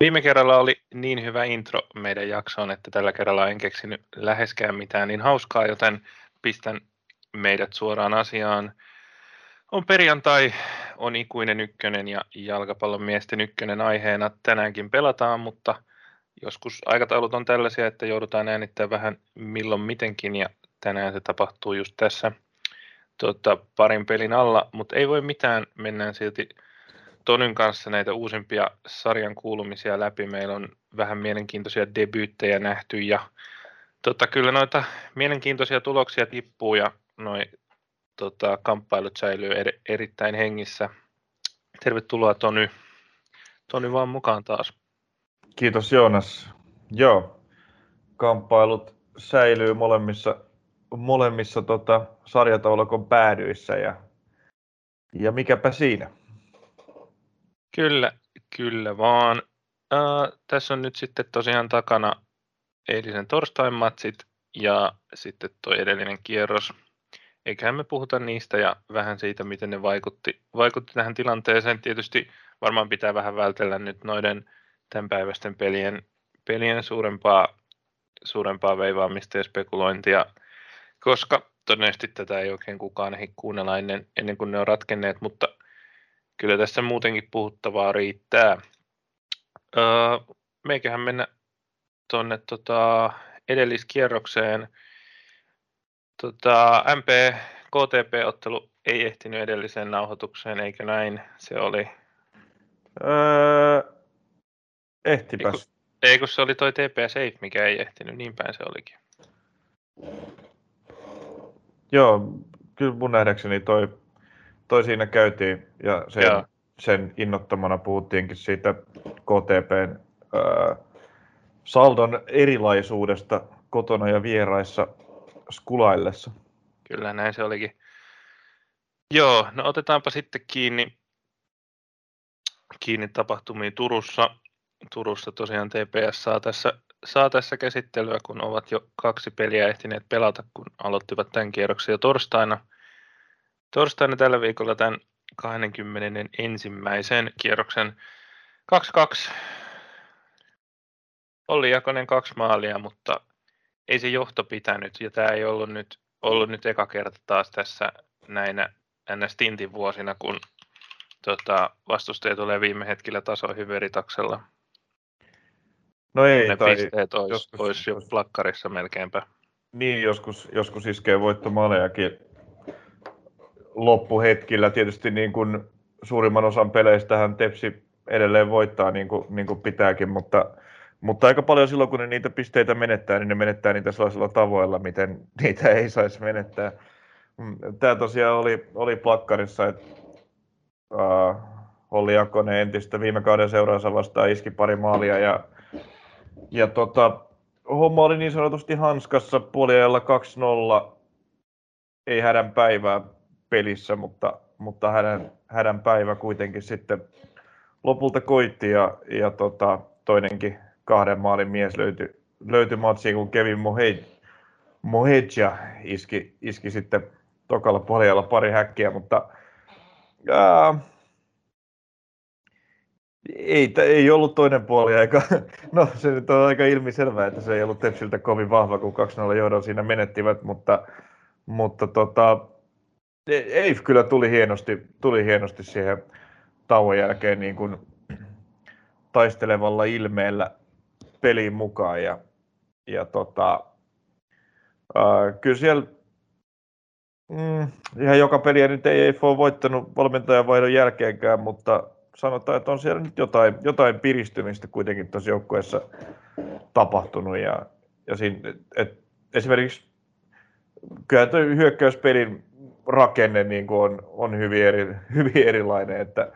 Viime kerralla oli niin hyvä intro meidän jaksoon, että tällä kerralla en keksinyt läheskään mitään niin hauskaa, joten pistän meidät suoraan asiaan. On perjantai, on ikuinen ykkönen ja jalkapallon miesten ykkönen aiheena. Tänäänkin pelataan, mutta joskus aikataulut on tällaisia, että joudutaan äänittämään vähän milloin mitenkin ja tänään se tapahtuu just tässä tota, parin pelin alla, mutta ei voi mitään, mennään silti Tonyn kanssa näitä uusimpia sarjan kuulumisia läpi. Meillä on vähän mielenkiintoisia debyyttejä nähty ja tota, kyllä noita mielenkiintoisia tuloksia tippuu ja noin tota, kamppailut säilyy eri, erittäin hengissä. Tervetuloa Tony. Tony vaan mukaan taas. Kiitos Joonas. Joo, kamppailut säilyy molemmissa, molemmissa tota, sarjataulukon päädyissä ja, ja mikäpä siinä. Kyllä, kyllä vaan. Äh, tässä on nyt sitten tosiaan takana eilisen torstain matsit ja sitten tuo edellinen kierros. Eiköhän me puhuta niistä ja vähän siitä, miten ne vaikutti, vaikutti tähän tilanteeseen. Tietysti varmaan pitää vähän vältellä nyt noiden tämänpäiväisten pelien, pelien suurempaa, suurempaa veivaamista ja spekulointia, koska todennäköisesti tätä ei oikein kukaan ehdi kuunnella ennen, ennen kuin ne on ratkenneet, mutta kyllä tässä muutenkin puhuttavaa riittää. Öö, meikähän mennä tuonne tota, edelliskierrokseen. Tota, MP KTP-ottelu ei ehtinyt edelliseen nauhoitukseen, eikö näin? Se oli... Öö, ehtipäs. Ei kun se oli toi TP Safe, mikä ei ehtinyt, niin päin se olikin. Joo, kyllä mun nähdäkseni toi toi siinä käytiin ja sen, sen innottamana puhuttiinkin siitä KTPn ää, saldon erilaisuudesta kotona ja vieraissa skulaillessa. Kyllä näin se olikin. Joo, no otetaanpa sitten kiinni, kiinni tapahtumiin Turussa. Turussa tosiaan TPS saa tässä, saa tässä käsittelyä, kun ovat jo kaksi peliä ehtineet pelata, kun aloittivat tämän kierroksen jo torstaina – torstaina tällä viikolla tämän 21. kierroksen 2-2. Olli Jakonen kaksi maalia, mutta ei se johto pitänyt. Ja tämä ei ollut nyt, ollut nyt eka kerta taas tässä näinä ns. Tintin vuosina, kun tota, vastustaja tulee viime hetkellä tasoihin veritaksella. No ei, ne tai pisteet olisi, joskus, olisi jo plakkarissa melkeinpä. Niin, joskus, joskus iskee voittomaalejakin loppuhetkillä. Tietysti niin kuin suurimman osan peleistähän Tepsi edelleen voittaa niin kuin, niin kuin pitääkin, mutta, mutta aika paljon silloin, kun ne niitä pisteitä menettää, niin ne menettää niitä sellaisilla tavoilla, miten niitä ei saisi menettää. Tämä tosiaan oli, oli plakkarissa, että uh, Olli Jakonen entistä viime kauden seuraansa vastaan iski pari maalia ja, ja tota, homma oli niin sanotusti hanskassa puoliajalla 2-0, ei hädän päivää pelissä, mutta, mutta hänen, hänen päivä kuitenkin sitten lopulta koitti ja, ja tota, toinenkin kahden maalin mies löytyi, löytyi matsiin, kun Kevin Moheja iski, iski sitten tokalla puolella pari häkkiä, mutta ää, ei, ei ollut toinen puoli aika, no se nyt on aika ilmiselvää, että se ei ollut Tepsiltä kovin vahva, kun 2-0 johdon siinä menettivät, mutta, mutta tota, ei kyllä tuli hienosti, tuli hienosti siihen tauon jälkeen niin kuin taistelevalla ilmeellä peliin mukaan. Ja, ja tota, äh, kyllä siellä mm, ihan joka peliä nyt ei, ei ole voittanut valmentajan vaihdon jälkeenkään, mutta sanotaan, että on siellä nyt jotain, jotain piristymistä kuitenkin tuossa joukkueessa tapahtunut. Ja, ja siinä, et, esimerkiksi kyllä hyökkäyspelin rakenne niin kuin on, on hyvin, eri, hyvin erilainen, että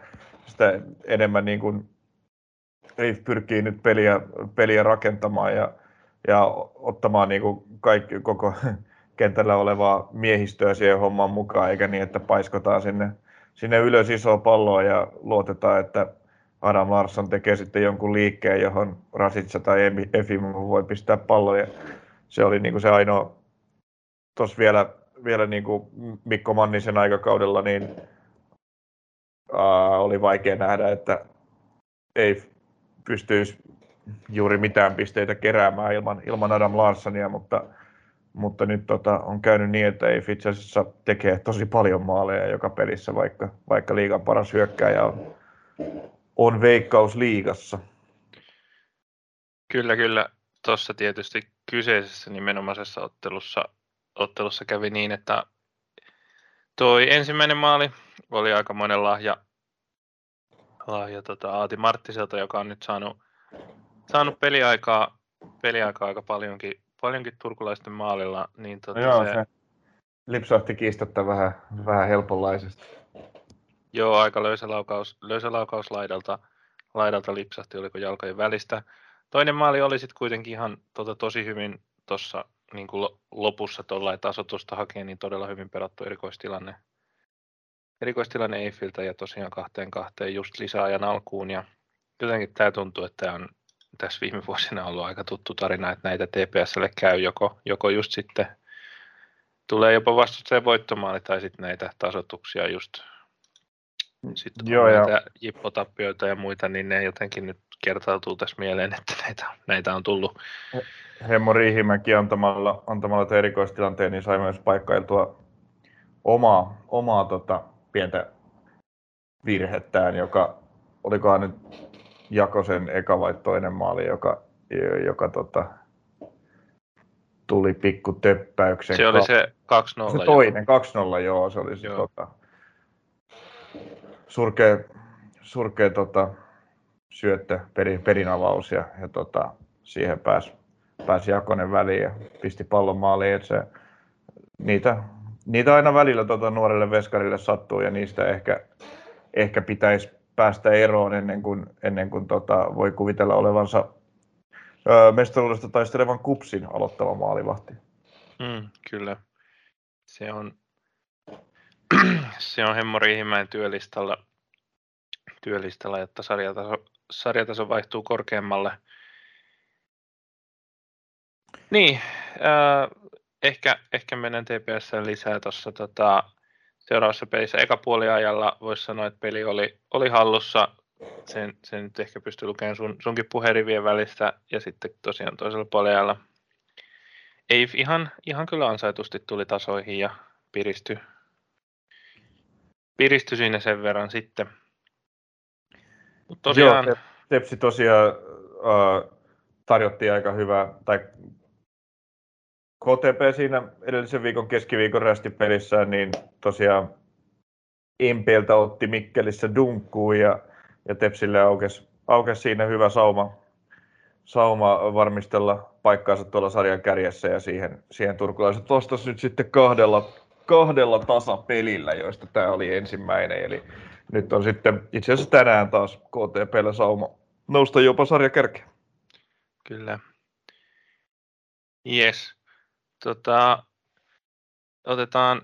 sitä enemmän niin kuin ei pyrkii nyt peliä, peliä rakentamaan ja, ja ottamaan niin kuin kaikki, koko kentällä olevaa miehistöä siihen hommaan mukaan, eikä niin, että paiskotaan sinne, sinne ylös isoa palloa ja luotetaan, että Adam Larsson tekee sitten jonkun liikkeen, johon Rasitsa tai Efimov voi pistää palloja. Se oli niin kuin se ainoa, tuossa vielä vielä niin kuin Mikko Mannisen aikakaudella, niin ää, oli vaikea nähdä, että ei pystyisi juuri mitään pisteitä keräämään ilman, ilman Adam Larssonia, mutta, mutta nyt tota, on käynyt niin, että ei itse asiassa tekee tosi paljon maaleja joka pelissä, vaikka, vaikka liigan paras hyökkääjä on, on veikkaus liigassa. Kyllä, kyllä. Tuossa tietysti kyseisessä nimenomaisessa ottelussa, ottelussa kävi niin, että toi ensimmäinen maali oli aikamoinen lahja, lahja tota Aati Marttiselta, joka on nyt saanut, saanut peliaikaa, peliaikaa aika paljonkin, paljonkin turkulaisten maalilla. Niin tota no joo, se, se lipsahti kiistatta vähän, vähän helponlaisesti. Joo, aika löysä laukaus, löysä laukaus laidalta, laidalta lipsahti, oliko jalkojen välistä. Toinen maali oli sitten kuitenkin ihan tota, tosi hyvin tuossa niin lopussa tuolla tasotusta hakee, niin todella hyvin pelattu erikoistilanne. Erikoistilanne Eiffiltä ja tosiaan kahteen kahteen just lisäajan alkuun. Ja jotenkin tämä tuntuu, että tämä on tässä viime vuosina ollut aika tuttu tarina, että näitä TPSlle käy joko, joko just sitten tulee jopa vastustajan voittomaali tai sitten näitä tasotuksia just sitten Joo, on näitä jippotappioita ja muita, niin ne jotenkin nyt kertautuu tässä mieleen, että näitä, näitä on tullut. Hemmo Riihimäki antamalla, antamalla erikoistilanteen, niin sai myös paikkailtua omaa, omaa tota, pientä virhettään, joka olikohan nyt Jakosen eka vai toinen maali, joka, joka tota, tuli pikku töppäyksen. Se oli se 2-0. Se toinen, 2-0, joo, se oli se joo. Tota, surkea, surkea tota, syöttö, perin, perin avaus ja, ja tota, siihen pääsi pääs Jakonen väliin ja pisti pallon maaliin. Että se, niitä, niitä aina välillä tota, nuorelle veskarille sattuu ja niistä ehkä, ehkä pitäisi päästä eroon ennen kuin, ennen kuin tota, voi kuvitella olevansa öö, mestaruudesta taistelevan kupsin aloittava maalivahti. Mm, kyllä. Se on, se on Hemmo Riihimäen työlistalla, työlistalla, jotta sarjataso, sarjataso vaihtuu korkeammalle. Niin, äh, ehkä, ehkä menen TPS lisää tuossa tota, seuraavassa pelissä. Eka puoliajalla voisi sanoa, että peli oli, oli hallussa. Sen, sen nyt ehkä pystyy lukemaan sun, sunkin puherivien välistä. Ja sitten tosiaan toisella puoliajalla ei ihan, ihan kyllä ansaitusti tuli tasoihin ja piristy, piristy siinä sen verran sitten. Mut tosiaan... Joo, Tepsi tosiaan äh, tarjotti aika hyvää, tai KTP siinä edellisen viikon keskiviikon rästipelissä, niin tosiaan Impieltä otti Mikkelissä dunkkuun ja, ja Tepsille aukesi, aukesi siinä hyvä sauma, sauma varmistella paikkaansa tuolla sarjan kärjessä ja siihen, siihen turkulaiset vastasi nyt sitten kahdella, kahdella tasapelillä, joista tämä oli ensimmäinen. Eli nyt on sitten itse asiassa tänään taas KTPllä sauma nousta jopa sarja kärkeä. Kyllä. Yes. Tota, otetaan,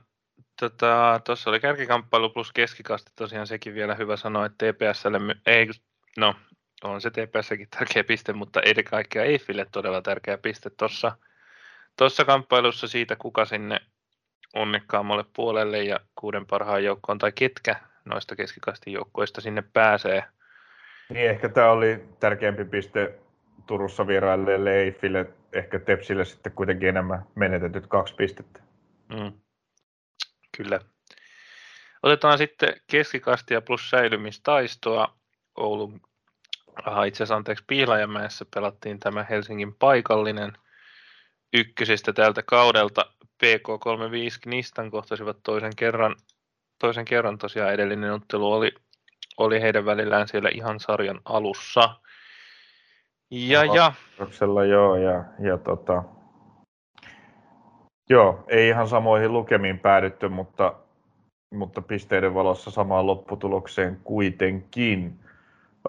tuossa tota, oli kärkikamppailu plus keskikasti, tosiaan sekin vielä hyvä sanoa, että TPSlle, ei, no on se TPSkin tärkeä piste, mutta ei kaikkea Eiffille todella tärkeä piste tuossa tossa kamppailussa siitä, kuka sinne onnekkaammalle puolelle ja kuuden parhaan joukkoon, tai ketkä noista keskikastin joukkoista sinne pääsee. Niin, ehkä tämä oli tärkeämpi piste Turussa vierailleelle Eiffille, ehkä Tepsille sitten kuitenkin enemmän menetetyt kaksi pistettä. Mm. Kyllä. Otetaan sitten keskikastia plus säilymistaistoa. Oulun, aha, itse asiassa anteeksi, Pihlajamäessä pelattiin tämä Helsingin paikallinen ykkösistä tältä kaudelta. PK35 Knistan kohtasivat toisen kerran, toisen kerran tosiaan edellinen ottelu oli, oli heidän välillään siellä ihan sarjan alussa. Ja, ja. joo, ja, ja tota, joo, ei ihan samoihin lukemiin päädytty, mutta, mutta pisteiden valossa samaan lopputulokseen kuitenkin.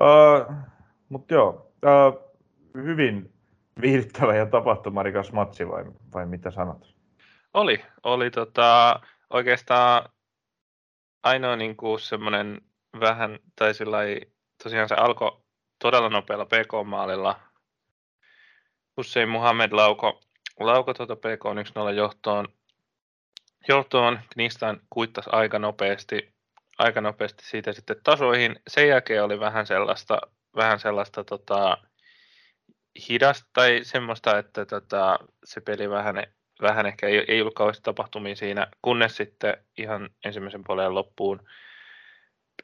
Uh, mutta joo, uh, hyvin viihdyttävä ja tapahtumarikas matsi vai, vai mitä sanot? Oli, oli tota, oikeastaan ainoa niin semmoinen vähän, tai sillä tosiaan se alkoi todella nopealla PK-maalilla. Hussein Muhammed lauko, lauko tuota PK 1-0 johtoon. Johtoon Knistan kuittasi aika nopeasti, aika nopeasti siitä sitten tasoihin. Sen jälkeen oli vähän sellaista vähän sellaista tota, hidasta tai semmoista, että tota, se peli vähän, vähän ehkä ei, ei ollut kauheasti tapahtumia siinä, kunnes sitten ihan ensimmäisen puolen loppuun.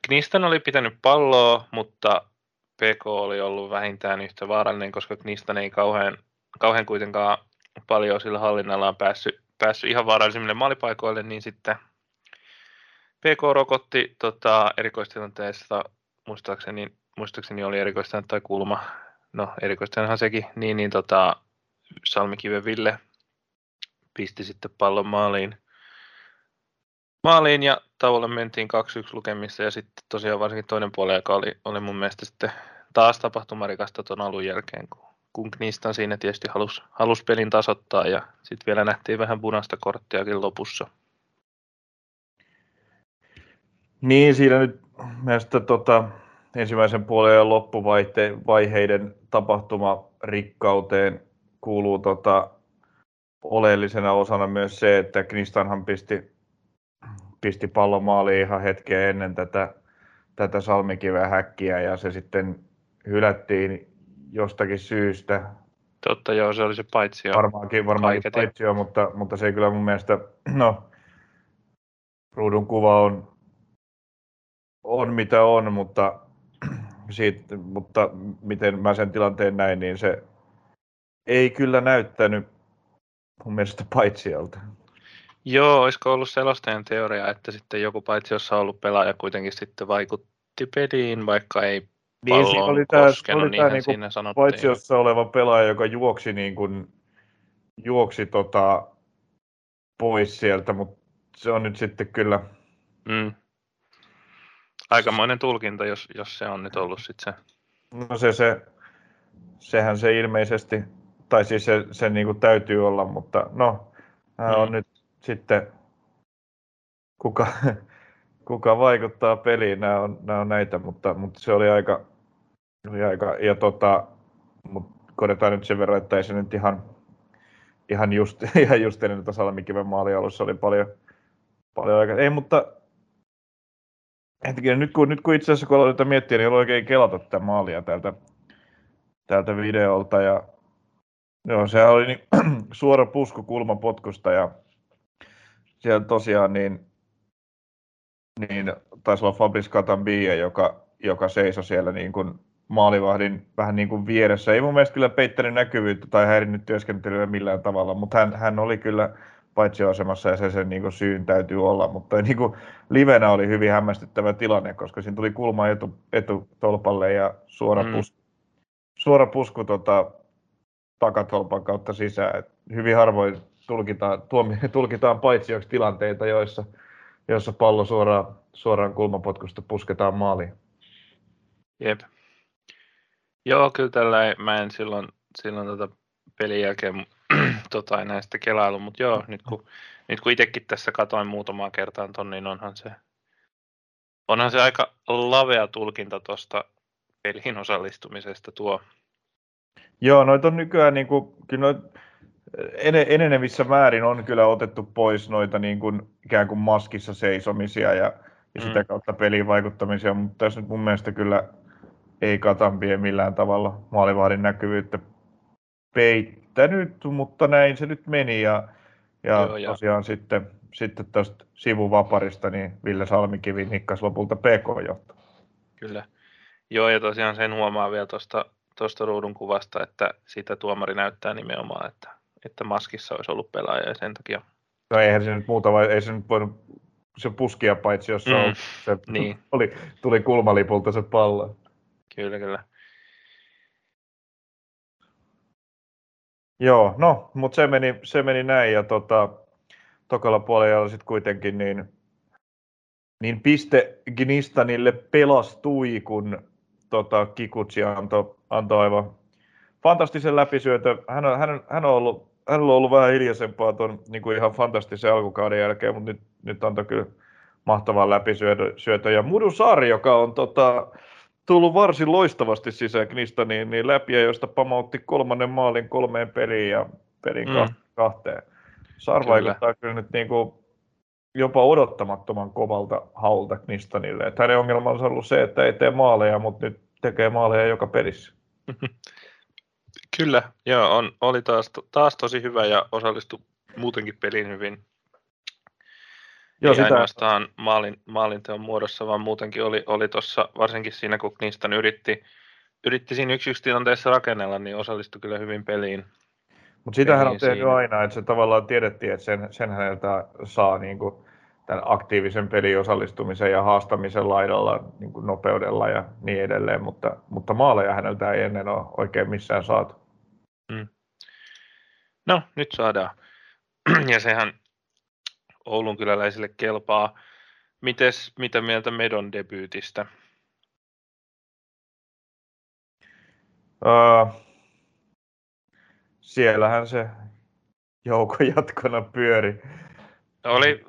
Knistan oli pitänyt palloa, mutta PK oli ollut vähintään yhtä vaarallinen, koska Knistan ei kauhean, kauhean kuitenkaan paljon sillä hallinnallaan päässyt, päässyt ihan vaarallisimmille maalipaikoille, niin sitten PK rokotti tota, erikoistilanteessa, muistaakseni, muistaakseni oli erikoistilanne tai kulma, no erikoistilannehan sekin, niin, niin tota, Salmikiven Ville pisti sitten pallon maaliin, maaliin ja tauolle mentiin 2-1 lukemissa ja sitten tosiaan varsinkin toinen puoli, joka oli, oli mun mielestä sitten taas tapahtumarikasta tuon alun jälkeen, kun, kun Knistan siinä tietysti halusi halus pelin tasoittaa ja sitten vielä nähtiin vähän punaista korttiakin lopussa. Niin, siinä nyt mielestäni tota, ensimmäisen puolen ja loppuvaiheiden tapahtumarikkauteen kuuluu tota, oleellisena osana myös se, että Knistanhan pisti, pisti pallon maaliin ihan hetkeä ennen tätä, tätä salmikiveä häkkiä ja se sitten hylättiin jostakin syystä. Totta joo, se oli se paitsio. Varmaankin, varmaankin paitsio, mutta, mutta se ei kyllä mun mielestä, no, ruudun kuva on, on mitä on, mutta, siitä, mutta miten mä sen tilanteen näin, niin se ei kyllä näyttänyt mun mielestä paitsiolta. Joo, olisiko ollut selostajan teoria, että sitten joku paitsi jossa on ollut pelaaja kuitenkin sitten vaikutti peliin, vaikka ei niin, siinä oli tämä, koskenut, oli tämä niin siinä paitsi jossa oleva pelaaja, joka juoksi, niin kuin, juoksi tota, pois sieltä, mutta se on nyt sitten kyllä... Mm. Aikamoinen tulkinta, jos, jos se on nyt ollut sitten se. No se, se, sehän se ilmeisesti, tai siis se, se niin kuin täytyy olla, mutta no, mm. on nyt sitten, kuka, kuka vaikuttaa peliin, nämä on, nämä on näitä, mutta, mutta se oli aika, oli aika ja tota, mutta korjataan nyt sen verran, että ei se nyt ihan, ihan just, ihan just ennen tätä Salmikiven alussa oli paljon, paljon aika. Ei, mutta hetkinen, nyt kun, nyt kun itse asiassa kun aloitetaan miettiä, niin oli oikein kelata tätä maalia täältä, täältä videolta ja joo, se oli niin, suora pusku kulmapotkusta ja siellä tosiaan niin niin taisi olla Fabrice Katambia, joka, joka seisoi siellä niin kuin maalivahdin vähän niin kuin vieressä. Ei mun mielestä kyllä peittänyt näkyvyyttä tai häirinnyt työskentelyä millään tavalla, mutta hän, hän oli kyllä paitsi asemassa ja se sen niin kuin syyn täytyy olla, mutta niin kuin livenä oli hyvin hämmästyttävä tilanne, koska siinä tuli kulma etu, etutolpalle ja suora, mm. pusku, suora pusku tota, takatolpan kautta sisään. Et hyvin harvoin tulkitaan, tuomi, tulkitaan paitsi tilanteita, joissa jossa pallo suoraan, suoraan kulmapotkusta pusketaan maaliin. Jep. Joo, kyllä tällä mä en silloin, silloin tota pelin jälkeen tota, enää sitä kelailu, mutta joo, nyt kun, nyt kun itsekin tässä katoin muutamaa kertaa ton, niin onhan se, onhan se aika lavea tulkinta tuosta peliin osallistumisesta tuo. Joo, noita on nykyään, niin kuin, kyllä noit, enenevissä määrin on kyllä otettu pois noita niin kuin, ikään kuin maskissa seisomisia ja, ja sitä mm. kautta peliin vaikuttamisia, mutta tässä nyt mun mielestä kyllä ei Katampie millään tavalla maalivahdin näkyvyyttä peittänyt, mutta näin se nyt meni ja, ja Joo, tosiaan sitten, sitten tästä sivuvaparista niin Ville Salmikivi nikkas lopulta PK-johto. Kyllä. Joo, ja tosiaan sen huomaa vielä tuosta tuosta ruudun kuvasta, että sitä tuomari näyttää nimenomaan, että että maskissa olisi ollut pelaaja ja sen takia. No eihän se nyt muuta, vai ei se nyt voinut se puskia paitsi, jos mm, on, se niin. oli, tuli kulmalipulta se pallo. Kyllä, kyllä. Joo, no, mutta se meni, se meni näin ja tota, tokalla puolella sitten kuitenkin niin, niin piste Gnistanille pelastui, kun tota, Kikutsi antoi anto aivan fantastisen läpisyötö. Hän on, hän, hän on ollut, hänellä on ollut vähän hiljaisempaa tuon niin kuin ihan fantastisen alkukauden jälkeen, mutta nyt, nyt antoi kyllä mahtavan läpisyötö. Ja Mudu Saari, joka on tota, tullut varsin loistavasti sisään Knistaniin, niin läpi, ja josta pamautti kolmannen maalin kolmeen peliin ja pelin mm. kahteen. Saar kyllä. vaikuttaa kyllä nyt niin kuin jopa odottamattoman kovalta haulta Knistanille. Että hänen ongelmansa on ollut se, että ei tee maaleja, mutta nyt tekee maaleja joka pelissä. Kyllä, joo, on, oli taas, taas tosi hyvä ja osallistui muutenkin peliin hyvin. Joo, Ei sitä... ainoastaan maalin, maalinteon muodossa, vaan muutenkin oli, oli tuossa, varsinkin siinä kun Knistan yritti, yritti siinä yksi yksi tilanteessa rakennella, niin osallistui kyllä hyvin peliin. Mutta sitähän on tehnyt aina, että se tavallaan tiedettiin, että sen, sen häneltä saa niin kuin, tämän aktiivisen pelin osallistumisen ja haastamisen laidalla niin kuin nopeudella ja niin edelleen, mutta, mutta maaleja häneltä ei ennen ole oikein missään saatu. Mm. No, nyt saadaan. ja sehän Oulun kyläläisille kelpaa. Mites, mitä mieltä Medon debyytistä? Uh, siellähän se joukko jatkona pyöri. Oli,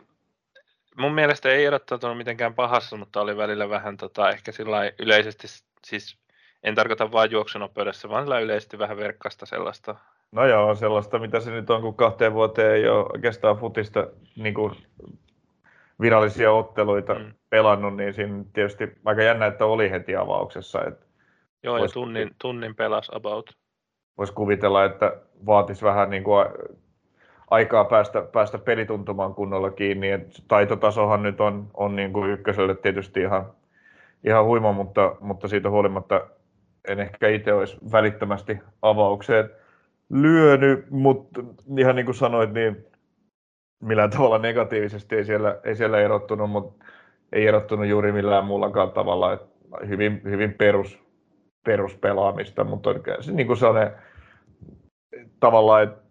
mun mielestä ei erottautunut mitenkään pahassa, mutta oli välillä vähän tota, ehkä sillä yleisesti, siis en tarkoita vain juoksunopeudessa, vaan sillä yleisesti vähän verkkasta sellaista. No joo, sellaista, mitä se nyt on, kun kahteen vuoteen ei ole oikeastaan futista niin kuin virallisia otteluita mm. pelannut, niin siinä tietysti aika jännä, että oli heti avauksessa. Että joo, ja tunnin, tunnin pelas about. Voisi kuvitella, että vaatisi vähän niin kuin aikaa päästä, päästä pelituntumaan kunnolla kiinni. Et taitotasohan nyt on, on niin kuin ykköselle tietysti ihan, ihan huima, mutta, mutta siitä huolimatta en ehkä itse olisi välittömästi avaukseen lyönyt, mutta ihan niin kuin sanoit, niin millään tavalla negatiivisesti ei siellä, ei siellä erottunut, mutta ei erottunut juuri millään muullakaan tavalla. Että hyvin, hyvin perus, peruspelaamista, mutta se, niin kuin sellainen tavallaan, että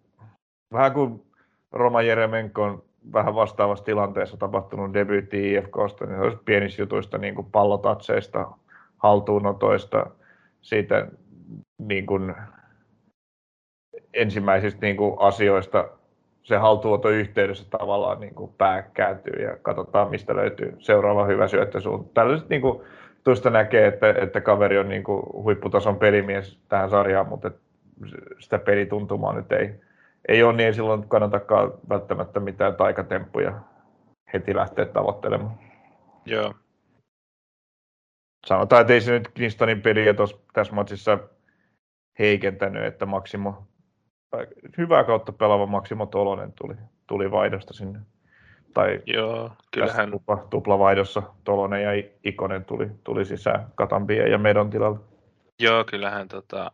vähän kuin Roma Jeremenko on vähän vastaavassa tilanteessa tapahtunut debyytti IFKsta, niin olisi pienissä jutuista niin kuin pallotatseista, haltuunotoista, siitä niin kuin ensimmäisistä niin kuin asioista se haltuunoton yhteydessä tavallaan niin kuin pää kääntyy ja katsotaan, mistä löytyy seuraava hyvä syöttösuunta. Tällaiset niin kuin, tuosta näkee, että, että kaveri on niin kuin huipputason pelimies tähän sarjaan, mutta sitä pelituntumaa nyt ei, ei ole, niin ei silloin kannatakaan välttämättä mitään taikatemppuja heti lähteä tavoittelemaan. Joo. Sanotaan, että ei se nyt Knistonin peliä tässä matsissa heikentänyt, että Maksimo, hyvää kautta pelaava Maksimo Tolonen tuli, tuli vaihdosta sinne. Tai Joo, kyllähän... Tupla, tuplavaihdossa Tolonen ja Ikonen tuli, tuli sisään Katambien ja Medon tilalle. Joo, kyllähän tota,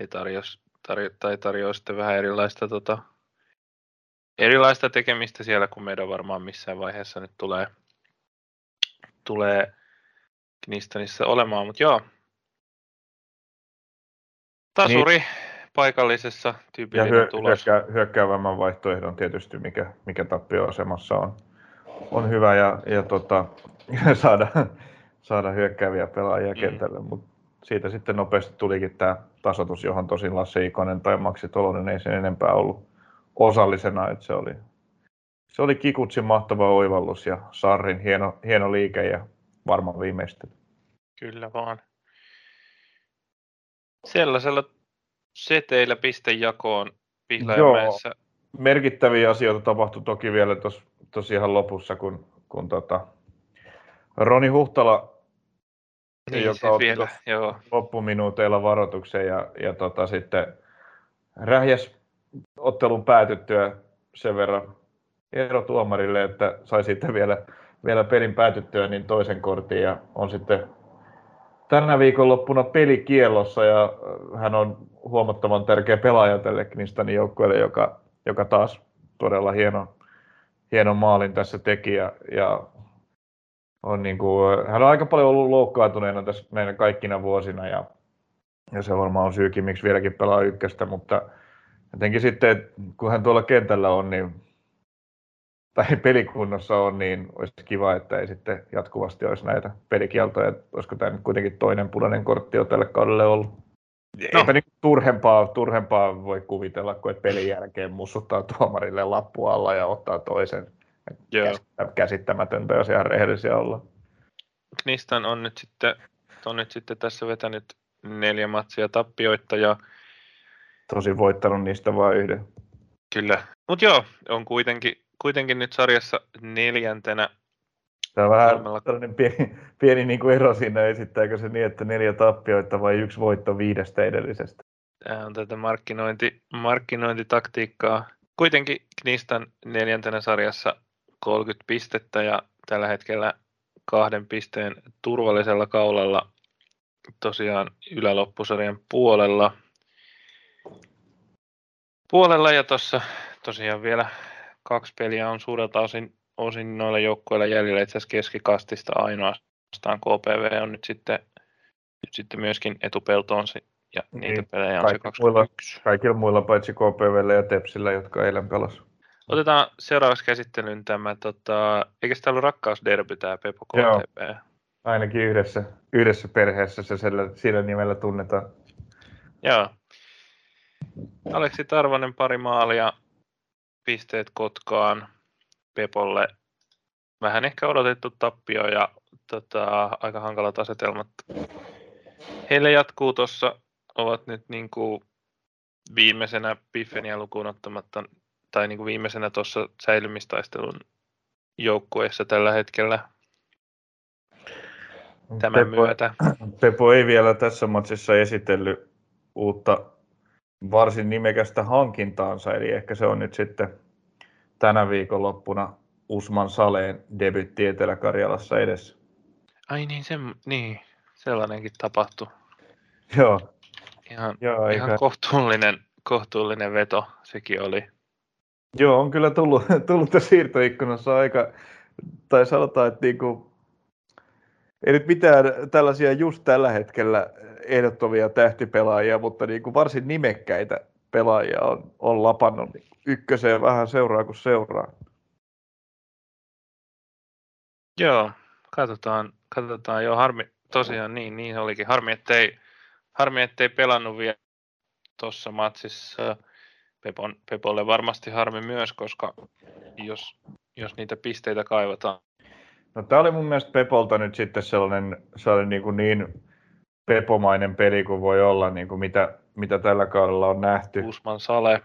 he tarjosi tarjo- tai tarjoaa sitten vähän erilaista, tota, erilaista tekemistä siellä, kun meidän varmaan missään vaiheessa nyt tulee, tulee Knistanissa olemaan, mutta joo. Tasuri niin. paikallisessa tyypillinen ja hyö, tulos. Hyökkää, hyökkäävämmän vaihtoehdon tietysti, mikä, mikä tappioasemassa on, on hyvä ja, ja tota, saada, saada hyökkääviä pelaajia mm. kentälle, mutta siitä sitten nopeasti tulikin tämä tasotus, johon tosin Lasse Ikonen tai Maksi Tolonen ei sen enempää ollut osallisena, että se oli, se oli Kikutsin mahtava oivallus ja Sarrin hieno, hieno liike ja varmaan viimeistely. Kyllä vaan. Sellaisella seteillä pistejakoon Pihlajamäessä. merkittäviä asioita tapahtui toki vielä tuossa ihan lopussa, kun, kun tota, Roni Huhtala niin, joka otti vielä, joo. loppuminuuteilla varoituksen ja, ja tota, sitten rähjäs ottelun päätyttyä sen verran ero tuomarille, että sai sitten vielä, vielä pelin päätyttyä niin toisen kortin ja on sitten tänä viikonloppuna pelikielossa ja hän on huomattavan tärkeä pelaaja tälle Knistanin joukkueelle, joka, joka taas todella hieno, hieno maalin tässä teki ja, ja on niin kuin, hän on aika paljon ollut loukkaantuneena tässä näinä kaikkina vuosina ja, ja se varmaan on syykin, miksi vieläkin pelaa ykköstä, mutta jotenkin sitten, kun hän tuolla kentällä on, niin tai pelikunnossa on, niin olisi kiva, että ei sitten jatkuvasti olisi näitä pelikieltoja, olisiko tämä nyt kuitenkin toinen punainen kortti jo tälle kaudelle ollut. No. Eipä niin turhempaa, turhempaa voi kuvitella, kun et pelin jälkeen mussuttaa tuomarille lappu alla ja ottaa toisen Joo. käsittämätöntä, jos ihan rehellisiä olla. Knistan on nyt sitten, on nyt sitten tässä vetänyt neljä matsia tappioita ja Tosi voittanut niistä vain yhden. Kyllä, mutta joo, on kuitenkin, kuitenkin nyt sarjassa neljäntenä Tämä on vähän kolmella... tällainen pieni, pieni niin kuin ero siinä, esittääkö se niin, että neljä tappioita vai yksi voitto viidestä edellisestä? Tämä on tätä markkinointi, markkinointitaktiikkaa. Kuitenkin Knistan neljäntenä sarjassa 30 pistettä ja tällä hetkellä kahden pisteen turvallisella kaulalla tosiaan yläloppusarjan puolella. Puolella ja tuossa tosiaan vielä kaksi peliä on suurelta osin, osin noilla joukkoilla jäljellä itse asiassa keskikastista ainoastaan KPV on nyt sitten, nyt sitten myöskin etupeltoon ja niin, niitä pelejä on se 21. Muilla, kaikilla muilla paitsi KPVllä ja Tepsillä, jotka eilen pelasivat. Otetaan seuraavaksi käsittelyyn tämä, tota, eikö tämä ollut rakkausderby tämä Pepo KTP? Joo, ainakin yhdessä, yhdessä perheessä se sillä, sillä nimellä tunnetaan. Joo. Aleksi Tarvonen pari maalia, pisteet Kotkaan, Pepolle vähän ehkä odotettu tappio ja tota, aika hankalat asetelmat. Heille jatkuu tuossa, ovat nyt niin kuin viimeisenä Piffeniä lukuun ottamatta tai niin kuin viimeisenä tuossa säilymistaistelun joukkueessa tällä hetkellä tämän Pepo, myötä. Pepo ei vielä tässä matsissa esitellyt uutta varsin nimekästä hankintaansa, eli ehkä se on nyt sitten tänä viikonloppuna Usman Saleen debytti Etelä-Karjalassa edessä. Ai niin, se, niin, sellainenkin tapahtui. Joo. Ihan, Joo, ihan kohtuullinen, kohtuullinen veto sekin oli. Joo, on kyllä tullut, tullut siirtoikkunassa aika, tai sanotaan, että niinku, ei nyt mitään tällaisia just tällä hetkellä ehdottomia tähtipelaajia, mutta niinku varsin nimekkäitä pelaajia on, on lapannut ykköseen vähän seuraa kuin seuraa. Joo, katsotaan, katsotaan. Joo, harmi, tosiaan niin, niin olikin. Harmi, ettei, harmi, ettei pelannut vielä tuossa matsissa Pepon, Pepolle varmasti harmi myös, koska jos, jos niitä pisteitä kaivataan. No tämä oli mun mielestä Pepolta nyt sitten sellainen, sellainen niin, kuin niin pepomainen peli kuin voi olla, niin kuin mitä, mitä tällä kaudella on nähty. Usman Sale.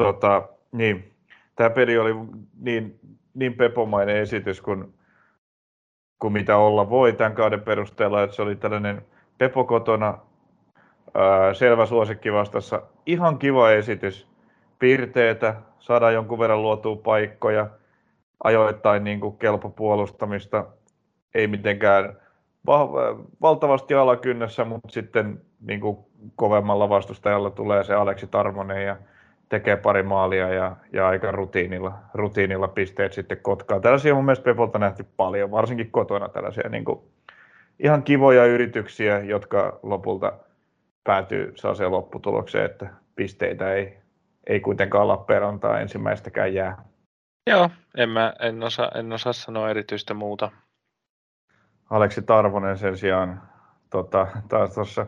Tota, niin, tämä peli oli niin, niin pepomainen esitys kuin, kuin mitä olla voi tämän kauden perusteella, että se oli tällainen Pepo kotona selvä suosikki vastassa. Ihan kiva esitys, piirteitä, saadaan jonkun verran luotua paikkoja, ajoittain niin kuin kelpo puolustamista, ei mitenkään valtavasti alakynnessä, mutta sitten niin kuin kovemmalla vastustajalla tulee se Aleksi Tarmonen ja tekee pari maalia ja, ja aika rutiinilla, rutiinilla pisteet sitten Kotkaan. Tällaisia mun mielestä Pepolta nähty paljon, varsinkin kotona tällaisia niin kuin ihan kivoja yrityksiä, jotka lopulta päätyy sellaiseen lopputulokseen, että pisteitä ei, ei kuitenkaan Lappeenrantaa ensimmäistäkään jää. Joo, en, mä, en, osaa, en osaa sanoa erityistä muuta. Aleksi Tarvonen sen sijaan tota, taas tuossa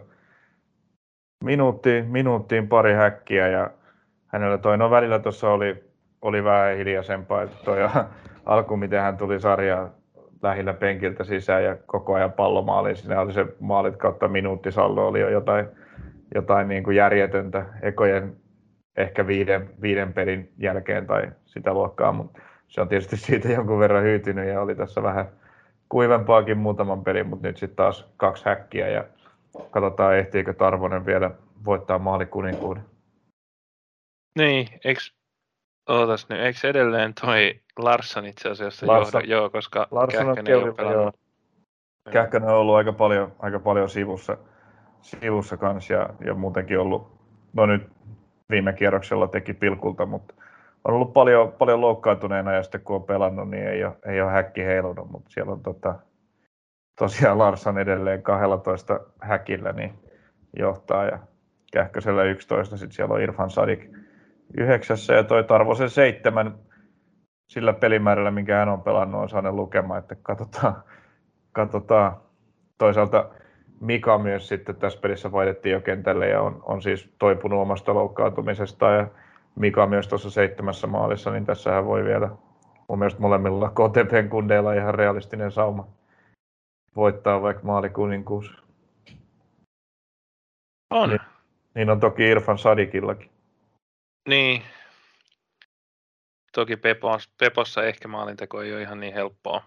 minuuttiin, minuuttiin pari häkkiä ja hänellä toi, no välillä tuossa oli, oli vähän hiljaisempaa, että toi alku, miten hän tuli sarjaa lähellä penkiltä sisään ja koko ajan pallomaaliin. Siinä oli se maalit kautta minuuttisaldo, oli jo jotain jotain niin kuin järjetöntä ekojen ehkä viiden, viiden pelin jälkeen tai sitä luokkaa, mutta se on tietysti siitä jonkun verran hyytynyt ja oli tässä vähän kuivempaakin muutaman pelin, mutta nyt sitten taas kaksi häkkiä ja katsotaan ehtiikö Tarvonen vielä voittaa maalikuninkuuden. Niin, eikö, ootas nyt, eikö edelleen toi Larsson itse asiassa Larsson, johda? Joo, koska Larsson Kähkönen ei ole pelannut. Kähkönen on ollut aika paljon, aika paljon sivussa sivussa kanssa ja, ja muutenkin ollut, no nyt viime kierroksella teki pilkulta, mutta on ollut paljon, paljon loukkaantuneena ja sitten kun on pelannut, niin ei ole, ei ole häkki heilunut, mutta siellä on tota, tosiaan Larsson edelleen 12 häkillä niin johtaa ja Kähkösellä 11, sitten siellä on Irfan Sadik yhdeksässä ja toi Tarvosen seitsemän sillä pelimäärällä, minkä hän on pelannut, on saanut lukemaan, että katsotaan, katsotaan. Toisaalta Mika myös sitten tässä pelissä vaihdettiin jo kentälle ja on, on siis toipunut omasta loukkaantumisesta ja Mika myös tuossa seitsemässä maalissa, niin tässähän voi vielä mun mielestä molemmilla KTPn kundeilla ihan realistinen sauma voittaa vaikka maalikuninkuus. On. Niin, niin on toki Irfan Sadikillakin. Niin. toki Pepos, Pepossa ehkä maalinteko ei ole ihan niin helppoa.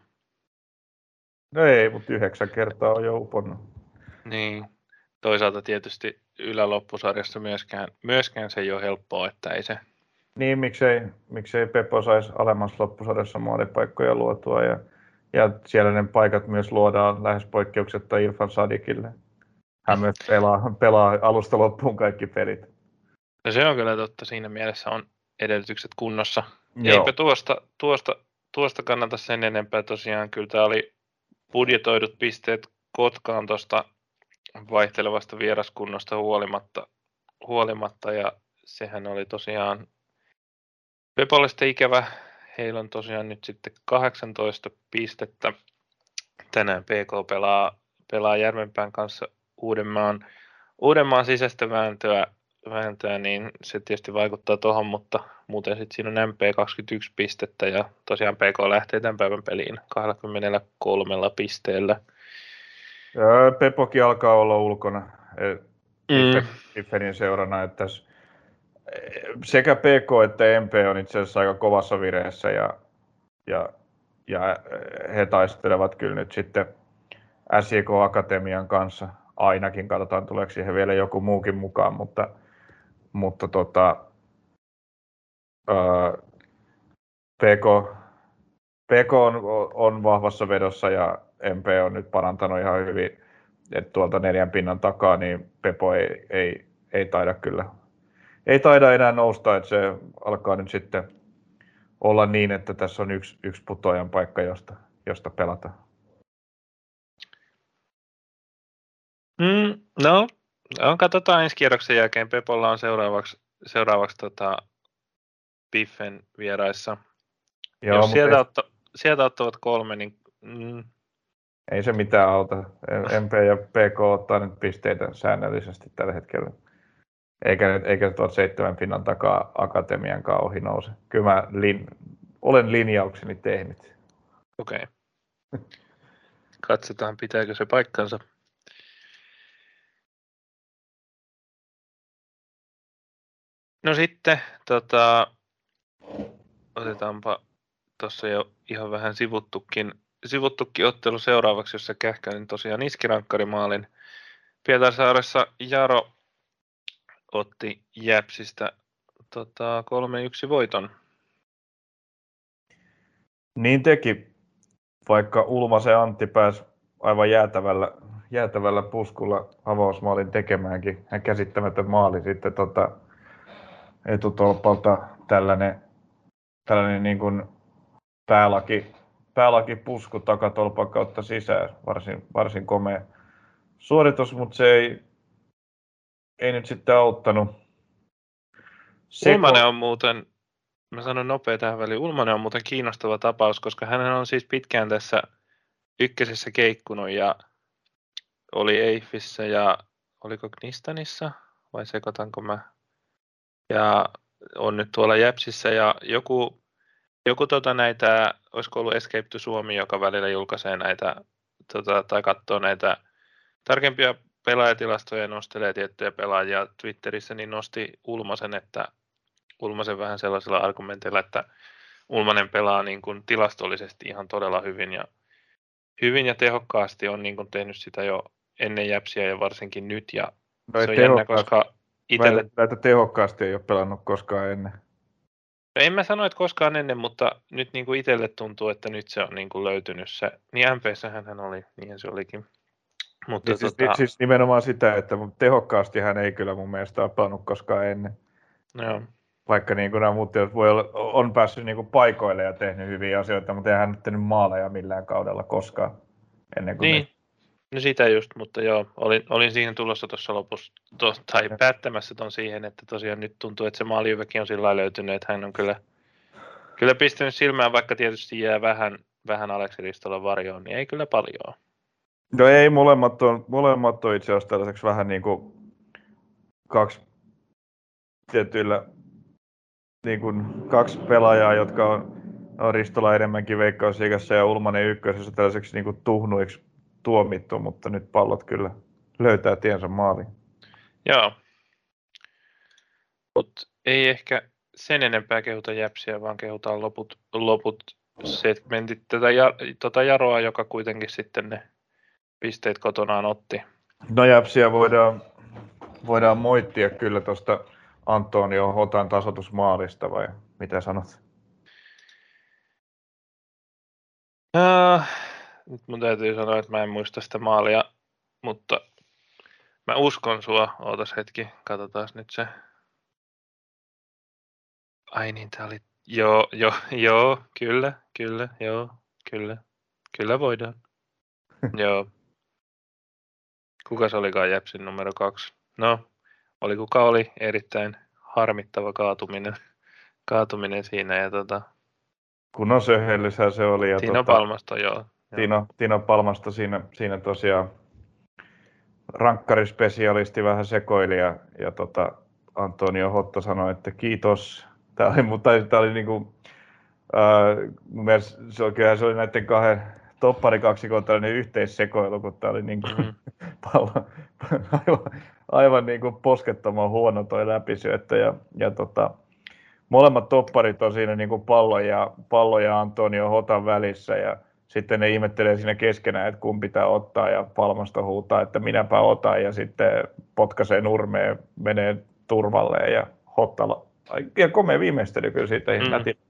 No ei, mutta yhdeksän kertaa on jo uponnut. Niin, toisaalta tietysti yläloppusarjassa myöskään, myöskään se ei ole helppoa, että ei se... Niin, miksei, miksei Pepo saisi alemmassa loppusarjassa maalipaikkoja luotua ja, ja siellä ne paikat myös luodaan lähes poikkeuksetta Irfan Sadikille. Hän myös pelaa, pelaa alusta loppuun kaikki pelit. No se on kyllä totta, siinä mielessä on edellytykset kunnossa. Joo. Eipä tuosta, tuosta, tuosta kannata sen enempää tosiaan. Kyllä tämä oli budjetoidut pisteet Kotkaan tuosta vaihtelevasta vieraskunnosta huolimatta, huolimatta ja sehän oli tosiaan Pepolle ikävä. Heillä on tosiaan nyt sitten 18 pistettä. Tänään PK pelaa, pelaa Järvenpään kanssa Uudenmaan, Uudenmaan sisäistä vääntöä, vääntöä, niin se tietysti vaikuttaa tuohon, mutta muuten sitten siinä on MP 21 pistettä ja tosiaan PK lähtee tämän päivän peliin 23 pisteellä. Pepokin alkaa olla ulkona mm. Iffenin seurana, että sekä PK että MP on itse asiassa aika kovassa vireessä ja, ja, ja he taistelevat kyllä nyt sitten SJK Akatemian kanssa ainakin, katsotaan tuleeko siihen vielä joku muukin mukaan, mutta, mutta tota, ää, PK, PK on, on vahvassa vedossa ja MP on nyt parantanut ihan hyvin, että tuolta neljän pinnan takaa, niin Pepo ei, ei, ei taida kyllä, ei taida enää nousta, että se alkaa nyt sitten olla niin, että tässä on yksi, yksi putoajan paikka, josta, josta pelata. Mm, no, on, katsotaan ensi kierroksen jälkeen. Pepolla on seuraavaksi, seuraavaksi tota, Biffen vieraissa. Joo, Jos sieltä, ei... otto, sieltä ottavat kolme, niin mm, ei se mitään auta. MP ja PK ottaa nyt pisteitä säännöllisesti tällä hetkellä. Eikä, eikä tuot seitsemän pinnan takaa akatemian ohi nouse. Kyllä mä lin, olen linjaukseni tehnyt. Okei. Okay. Katsotaan, pitääkö se paikkansa. No sitten, tota, otetaanpa tuossa jo ihan vähän sivuttukin sivuttukin ottelu seuraavaksi, jossa Kähkönen tosiaan iski rankkarimaalin. Pietarsaaressa Jaro otti Jäpsistä tota, 3-1 voiton. Niin teki, vaikka Ulmasen Antti pääsi aivan jäätävällä, jäätävällä puskulla avausmaalin tekemäänkin. Hän käsittämätön maali sitten tota, etutolpalta tällainen, tällainen niin kuin päälaki päälaki pusku takatolpan kautta sisään. Varsin, varsin komea suoritus, mutta se ei, ei nyt sitten auttanut. Seko... Ulmanen on muuten, mä sanon nopea tähän väliin, Ulmanen on muuten kiinnostava tapaus, koska hän on siis pitkään tässä ykkösessä keikkunut ja oli Eiffissä ja oliko Knistanissa vai sekoitanko mä? Ja on nyt tuolla Jäpsissä ja joku joku tota näitä, olisiko ollut Escape to Suomi, joka välillä julkaisee näitä, tota, tai katsoo näitä tarkempia pelaajatilastoja ja nostelee tiettyjä pelaajia Twitterissä, niin nosti Ulmasen, että Ulmasen vähän sellaisella argumentilla, että Ulmanen pelaa niin kuin tilastollisesti ihan todella hyvin ja, hyvin ja tehokkaasti on niin kuin tehnyt sitä jo ennen jäpsiä ja varsinkin nyt. Ja no se on jännä, koska itselle... Näitä tehokkaasti ei ole pelannut koskaan ennen. No en mä sano, että koskaan ennen, mutta nyt niin kuin itselle tuntuu, että nyt se on niin kuin löytynyt se. Niin MPssähän hän oli, niin se olikin. Mutta niin, tota... siis, siis, nimenomaan sitä, että tehokkaasti hän ei kyllä mun mielestä ole pelannut koskaan ennen. Joo. Vaikka niin kuin nämä muut voi olla, on päässyt niin kuin paikoille ja tehnyt hyviä asioita, mutta ei hän tehnyt maaleja millään kaudella koskaan. Ennen kuin niin. Ne... No sitä just, mutta joo, olin, olin siihen tulossa tuossa lopussa, to, tai päättämässä ton siihen, että tosiaan nyt tuntuu, että se maalihyväkin on sillä löytynyt, että hän on kyllä, kyllä pistänyt silmään, vaikka tietysti jää vähän, vähän Aleksi Ristolla varjoon, niin ei kyllä paljon. No ei, molemmat on, molemmat on itse asiassa tällaiseksi vähän niin kuin kaksi tietyillä niin kuin kaksi pelaajaa, jotka on, on Ristola enemmänkin veikkausliigassa ja Ulmanen ykkösessä tällaiseksi niin kuin tuhnuiksi tuomittu, mutta nyt pallot kyllä löytää tiensä maaliin. Joo. Mutta ei ehkä sen enempää kehuta Jäpsiä, vaan kehutaan loput, loput segmentit tätä ja, tota Jaroa, joka kuitenkin sitten ne pisteet kotonaan otti. No Jäpsiä voidaan, voidaan moittia kyllä tuosta Antonio Hotan tasotusmaalista vai mitä sanot? Uh, nyt mun täytyy sanoa, että mä en muista sitä maalia, mutta mä uskon sua. Ootas hetki, katsotaan nyt se. Ai niin, tää oli... Joo, joo, joo, kyllä, kyllä, joo, kyllä. Kyllä voidaan. joo. Kuka se olikaan Jäpsin numero kaksi? No, oli kuka oli, erittäin harmittava kaatuminen, kaatuminen siinä. Ja tota, Kunnon söhellisää se oli. Ja Tino tota, Palmasto, joo. Tino, Tino Palmasto siinä, siinä tosiaan rankkarispesialisti vähän sekoili ja, ja tota, Antonio Hotta sanoi, että kiitos. Tämä oli, mutta tämä oli niin kuin, äh, se, oli, se oli näiden kahden topparikaksikon tällainen yhteissekoilu, kun tämä oli niin kuin, mm-hmm. pallo, aivan, aivan niin kuin poskettoman huono toi läpisyöttö ja, ja tota, molemmat topparit on siinä niin kuin pallo, ja, pallo ja Antonio Hotan välissä ja sitten ne ihmettelee siinä keskenään, että kumpi pitää ottaa ja Palmasta huutaa, että minäpä otan ja sitten potkaisee nurmeen, menee turvalleen ja Hottala. Ja komea viimeistely kyllä siitä mm. nätillä,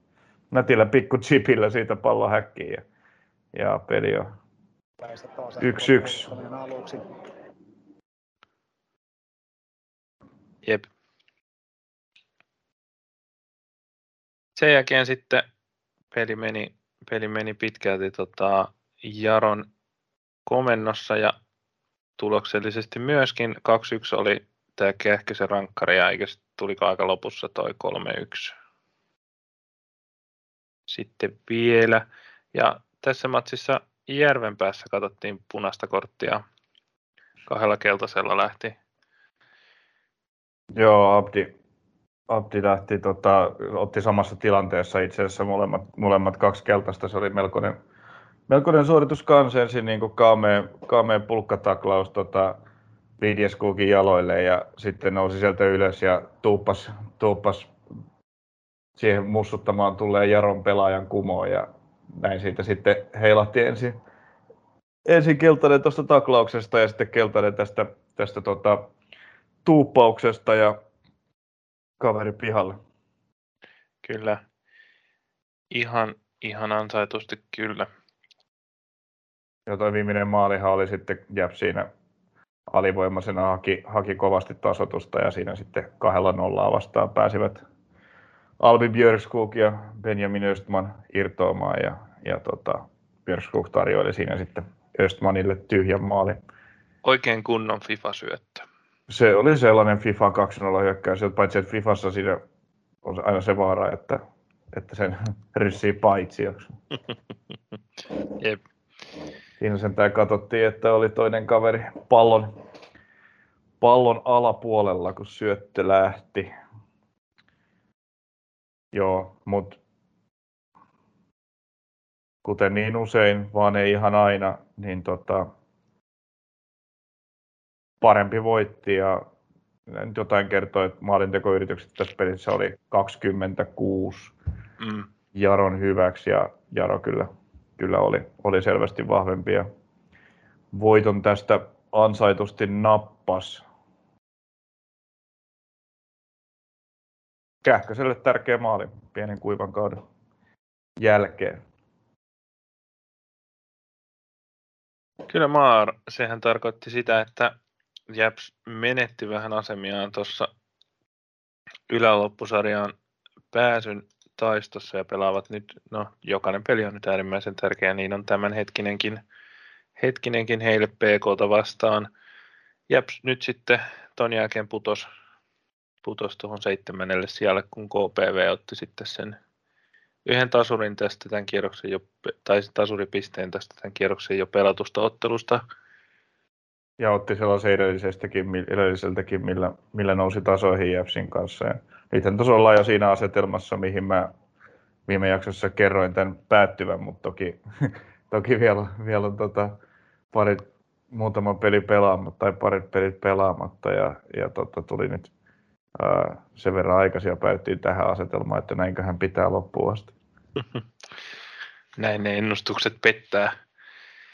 nätillä pikku chipillä siitä pallon häkkiin ja, ja peli on yksi yksi. Jep. Sen jälkeen sitten peli meni, peli meni pitkälti tota Jaron komennossa ja tuloksellisesti myöskin 2-1 oli tämä Kähkösen rankkari ja eikö tuliko aika lopussa toi 3-1. Sitten vielä. Ja tässä matsissa Järvenpäässä katsottiin punaista korttia. Kahdella keltaisella lähti. Joo, Abdi, Abdi lähti, tota, otti samassa tilanteessa itse asiassa molemmat, molemmat kaksi keltaista. Se oli melkoinen, melkoinen suoritus kanssa. Ensin niin kuin kaamea, kaamea pulkkataklaus tota, jaloille ja sitten nousi sieltä ylös ja tuuppas, tuuppas siihen mussuttamaan tulee Jaron pelaajan kumoon ja näin siitä sitten heilahti ensin, ensin keltainen tuosta taklauksesta ja sitten keltainen tästä, tästä tota, tuuppauksesta ja kaveri pihalle. Kyllä. Ihan, ihan ansaitusti kyllä. Ja toi viimeinen maalihan oli sitten Jäp siinä alivoimaisena haki, haki kovasti tasotusta ja siinä sitten kahdella nollaa vastaan pääsivät Albi Björskog ja Benjamin Östman irtoamaan ja, ja tota, Björskog tarjoili siinä sitten Östmanille tyhjän maali. Oikein kunnon FIFA-syöttö. Se oli sellainen FIFA 2.0 hyökkäys, paitsi että Fifassa siinä on aina se vaara, että, että sen ryssii paitsi. Jep. Siinä sen tämä katsottiin, että oli toinen kaveri pallon, pallon alapuolella, kun syöttö lähti. Joo, mutta kuten niin usein, vaan ei ihan aina, niin tota, parempi voitti ja nyt jotain kertoo, että maalintekoyritykset tässä pelissä oli 26 mm. Jaron hyväksi ja Jaro kyllä, kyllä oli, oli selvästi vahvempi ja voiton tästä ansaitusti nappas. Kähköselle tärkeä maali pienen kuivan kauden jälkeen. Kyllä Maar, sehän tarkoitti sitä, että Japs menetti vähän asemiaan tuossa yläloppusarjaan pääsyn taistossa ja pelaavat nyt, no jokainen peli on nyt äärimmäisen tärkeä, niin on tämän hetkinenkin, heille PKta vastaan. Japs nyt sitten ton jälkeen putos, putos tuohon seitsemännelle siellä, kun KPV otti sitten sen yhden tasurin tästä tämän kierroksen jo, tai tasuripisteen tästä tämän kierroksen jo pelatusta ottelusta ja otti sellaisen edellisestäkin, edelliseltäkin, millä, millä nousi tasoihin Jepsin kanssa. Ja nythän tuossa ollaan jo siinä asetelmassa, mihin mä viime jaksossa kerroin tämän päättyvän, mutta toki, toki vielä, vielä on tota, parit, muutama peli pelaamatta tai parit pelit pelaamatta ja, ja tota, tuli nyt sen verran aikaisin päättiin tähän asetelmaan, että näinköhän pitää loppuun asti. Näin ne ennustukset pettää.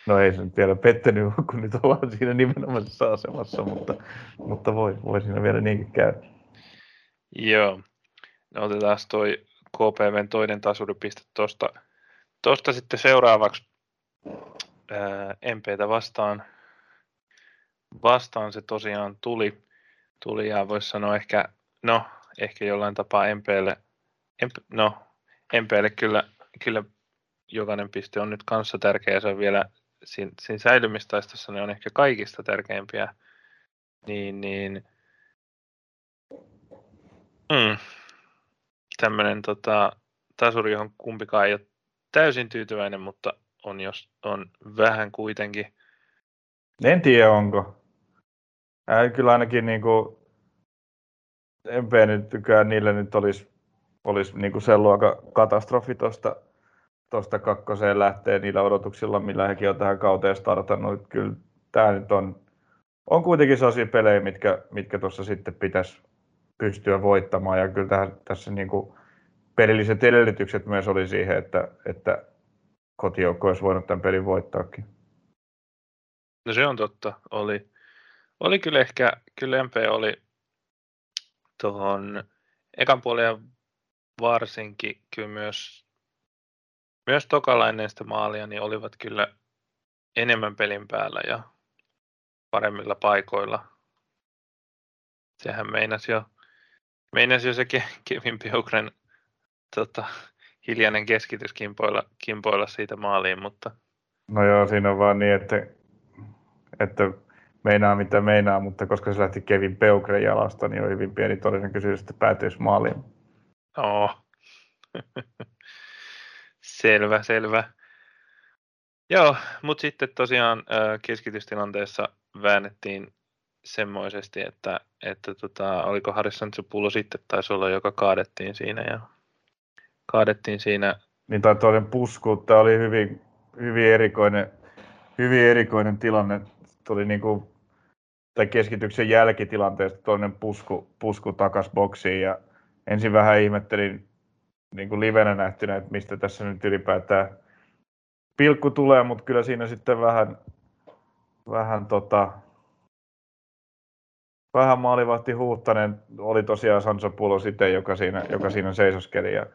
No ei se nyt vielä pettänyt, kun nyt ollaan siinä nimenomaisessa asemassa, mutta, mutta voi, voi siinä vielä niinkin käydä. Joo. No otetaan toi KPVn toinen tasuripiste tuosta tosta sitten seuraavaksi ää, MPtä vastaan. Vastaan se tosiaan tuli, tuli ja voisi sanoa ehkä, no ehkä jollain tapaa MPlle, MP, no MPlle kyllä, kyllä jokainen piste on nyt kanssa tärkeä, se on vielä siinä, siinä säilymistaistossa ne on ehkä kaikista tärkeimpiä, niin, niin mm, tämmöinen tota, tasuri, johon kumpikaan ei ole täysin tyytyväinen, mutta on, jos, on vähän kuitenkin. En tiedä onko. Äh, kyllä ainakin niin kuin, MP nytkään niille nyt olisi, olisi niin kuin sen luokan katastrofi tuosta tuosta kakkoseen lähtee niillä odotuksilla, millä hekin on tähän kauteen startannut. Kyllä tämä nyt on, on kuitenkin sellaisia pelejä, mitkä, mitkä tuossa sitten pitäisi pystyä voittamaan. Ja kyllä tähän, tässä niin kuin pelilliset edellytykset myös oli siihen, että, että kotijoukko olisi voinut tämän pelin voittaakin. No se on totta. Oli, oli kyllä ehkä, kyllä MP oli tuohon ekan puolen varsinkin kyllä myös myös tokalla ennen sitä maalia niin olivat kyllä enemmän pelin päällä ja paremmilla paikoilla. Sehän meinasi jo, meinasi jo se Kevin Peukren tota, hiljainen keskitys kimpoilla, kimpoilla siitä maaliin, mutta... No joo, siinä on vaan niin, että, että meinaa mitä meinaa, mutta koska se lähti Kevin Peukren jalasta, niin on hyvin pieni todennäköisyys, että päätyisi maaliin. Oh. Selvä, selvä. Joo, mutta sitten tosiaan keskitystilanteessa väännettiin semmoisesti, että, että tota, oliko Harrison pullo sitten taisi olla, joka kaadettiin siinä ja kaadettiin siinä. Niin tai toinen pusku, tämä oli hyvin, hyvin, erikoinen, hyvin erikoinen tilanne. Tuli niin kuin, tai keskityksen jälkitilanteesta toinen pusku, pusku takas boksiin ja ensin vähän ihmettelin niin kuin livenä nähtynä, että mistä tässä nyt ylipäätään pilkku tulee, mutta kyllä siinä sitten vähän, vähän tota, vähän maalivahti Huuttanen oli tosiaan Sanso Pulo sitten, joka siinä, joka siinä seisoskeli ja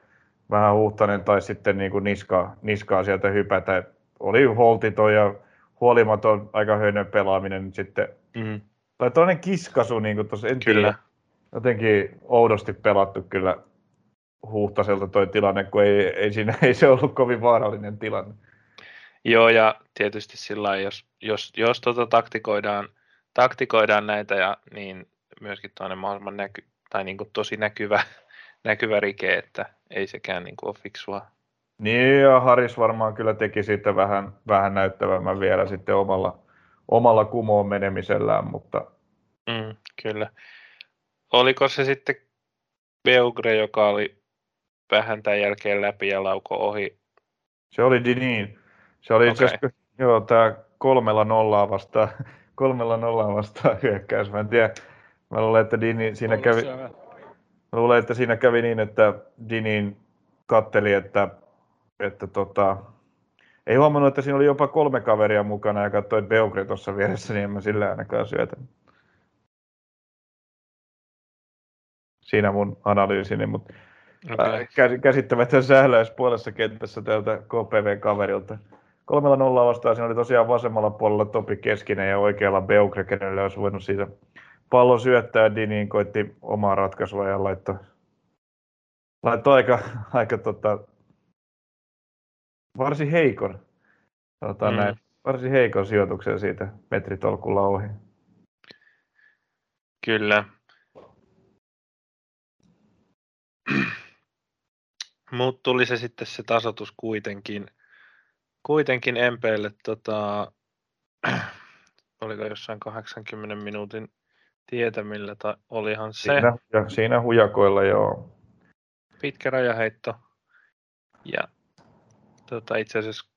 vähän Huuttanen tai sitten niin kuin niskaa, niskaa sieltä hypätä. Oli holtiton ja huolimaton aika höynön pelaaminen sitten. Mm. Tai toinen kiskasu, niin kuin tuossa, en kyllä. Tiedä, jotenkin oudosti pelattu kyllä Huhtaselta toi tilanne, kun ei, ei, siinä, ei se ollut kovin vaarallinen tilanne. Joo, ja tietysti sillä jos, jos, jos tota taktikoidaan, taktikoidaan näitä, ja, niin myöskin toinen mahdollisimman näky, tai niin kuin tosi näkyvä, näkyvä rike, että ei sekään niin kuin ole fiksua. Niin, ja Haris varmaan kyllä teki siitä vähän, vähän näyttävämmän vielä sitten omalla, omalla kumoon menemisellään, mutta... Mm, kyllä. Oliko se sitten Beugre, joka oli vähän tämän jälkeen läpi ja lauko ohi. Se oli niin. Se oli okay. itse joo, tämä kolmella nollaa vastaan, kolmella nollaa vastaan hyökkäys. Mä en tiedä, mä luulen, että Dini siinä kävi, mä luulen, että siinä kävi niin, että Dinin katteli, että, että tota, ei huomannut, että siinä oli jopa kolme kaveria mukana ja katsoi, että Beugre tuossa vieressä, niin en mä sillä ainakaan syötä. Siinä mun analyysini, mutta Okay. Käsittämätön sähläys puolessa kentässä tältä KPV-kaverilta. Kolmella nolla vastaan siinä oli tosiaan vasemmalla puolella Topi Keskinen ja oikealla Beukre, kenelle olisi voinut siitä pallo syöttää. Diniin koitti omaa ratkaisua ja laittoi, laittoi aika, aika tota, varsin heikon, tota, mm. näin, varsin heikon sijoituksen siitä metritolkulla ohi. Kyllä. Mutta tuli se sitten se tasotus kuitenkin, kuitenkin MPlle, tota, oliko jossain 80 minuutin tietämillä, tai olihan se. Siinä, ja siinä hujakoilla, joo. Pitkä rajaheitto. Ja tota, itse asiassa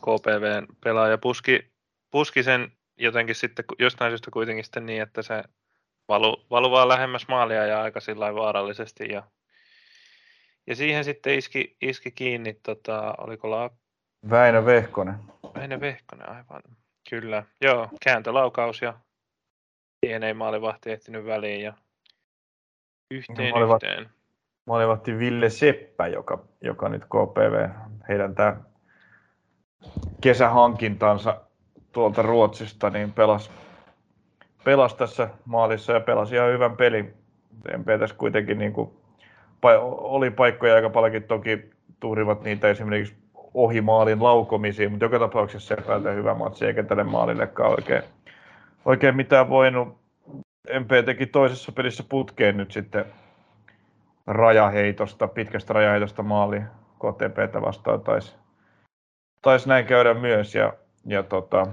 KPVn pelaaja puski, puski sen jotenkin sitten jostain syystä kuitenkin sitten niin, että se valu, valu vaan lähemmäs maalia ja aika sillä vaarallisesti. Ja, ja siihen sitten iski, iski kiinni, tota, oliko la... Väinö Vehkonen. Väinö Vehkonen, aivan. Kyllä, joo, kääntölaukaus ja siihen ei maalivahti ehtinyt väliin ja yhteen maalivahti, yhteen. Maalivahti Ville Seppä, joka, joka nyt KPV, heidän tämä kesähankintansa tuolta Ruotsista, niin pelasi, pelasi tässä maalissa ja pelasi ihan hyvän pelin. MP tässä kuitenkin niin kuin, oli paikkoja aika paljonkin, toki tuhrivat niitä esimerkiksi ohi maalin laukomisiin, mutta joka tapauksessa se hyvä matsi, eikä tälle maalillekaan oikein, oikein mitään voinut. MP teki toisessa pelissä putkeen nyt sitten rajaheitosta, pitkästä rajaheitosta maali KTPtä vastaan taisi, taisi näin käydä myös ja, ja, tota,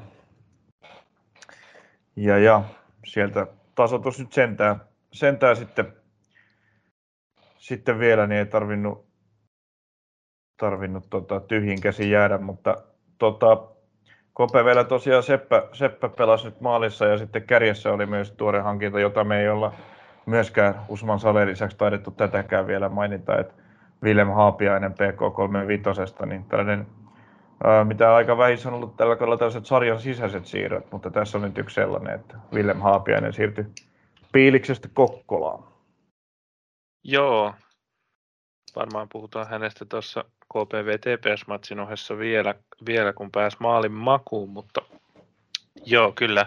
ja, ja sieltä tasoitus nyt sentään, sentään sitten, sitten vielä, niin ei tarvinnut, tarvinnut tota, tyhjin käsi jäädä, mutta tota, KPVllä tosiaan Seppä, Seppä pelasi nyt maalissa ja sitten kärjessä oli myös tuore hankinta, jota me ei olla myöskään Usman Salen lisäksi taidettu tätäkään vielä mainita, että Willem Haapiainen PK35, niin tällainen, ää, mitä aika vähissä on ollut tällä kaudella tällaiset sarjan sisäiset siirrot, mutta tässä on nyt yksi sellainen, että Willem Haapiainen siirtyi Piiliksestä Kokkolaan. Joo, varmaan puhutaan hänestä tuossa KPV TPS-matsin ohessa vielä, vielä, kun pääsi maalin makuun, mutta joo, kyllä.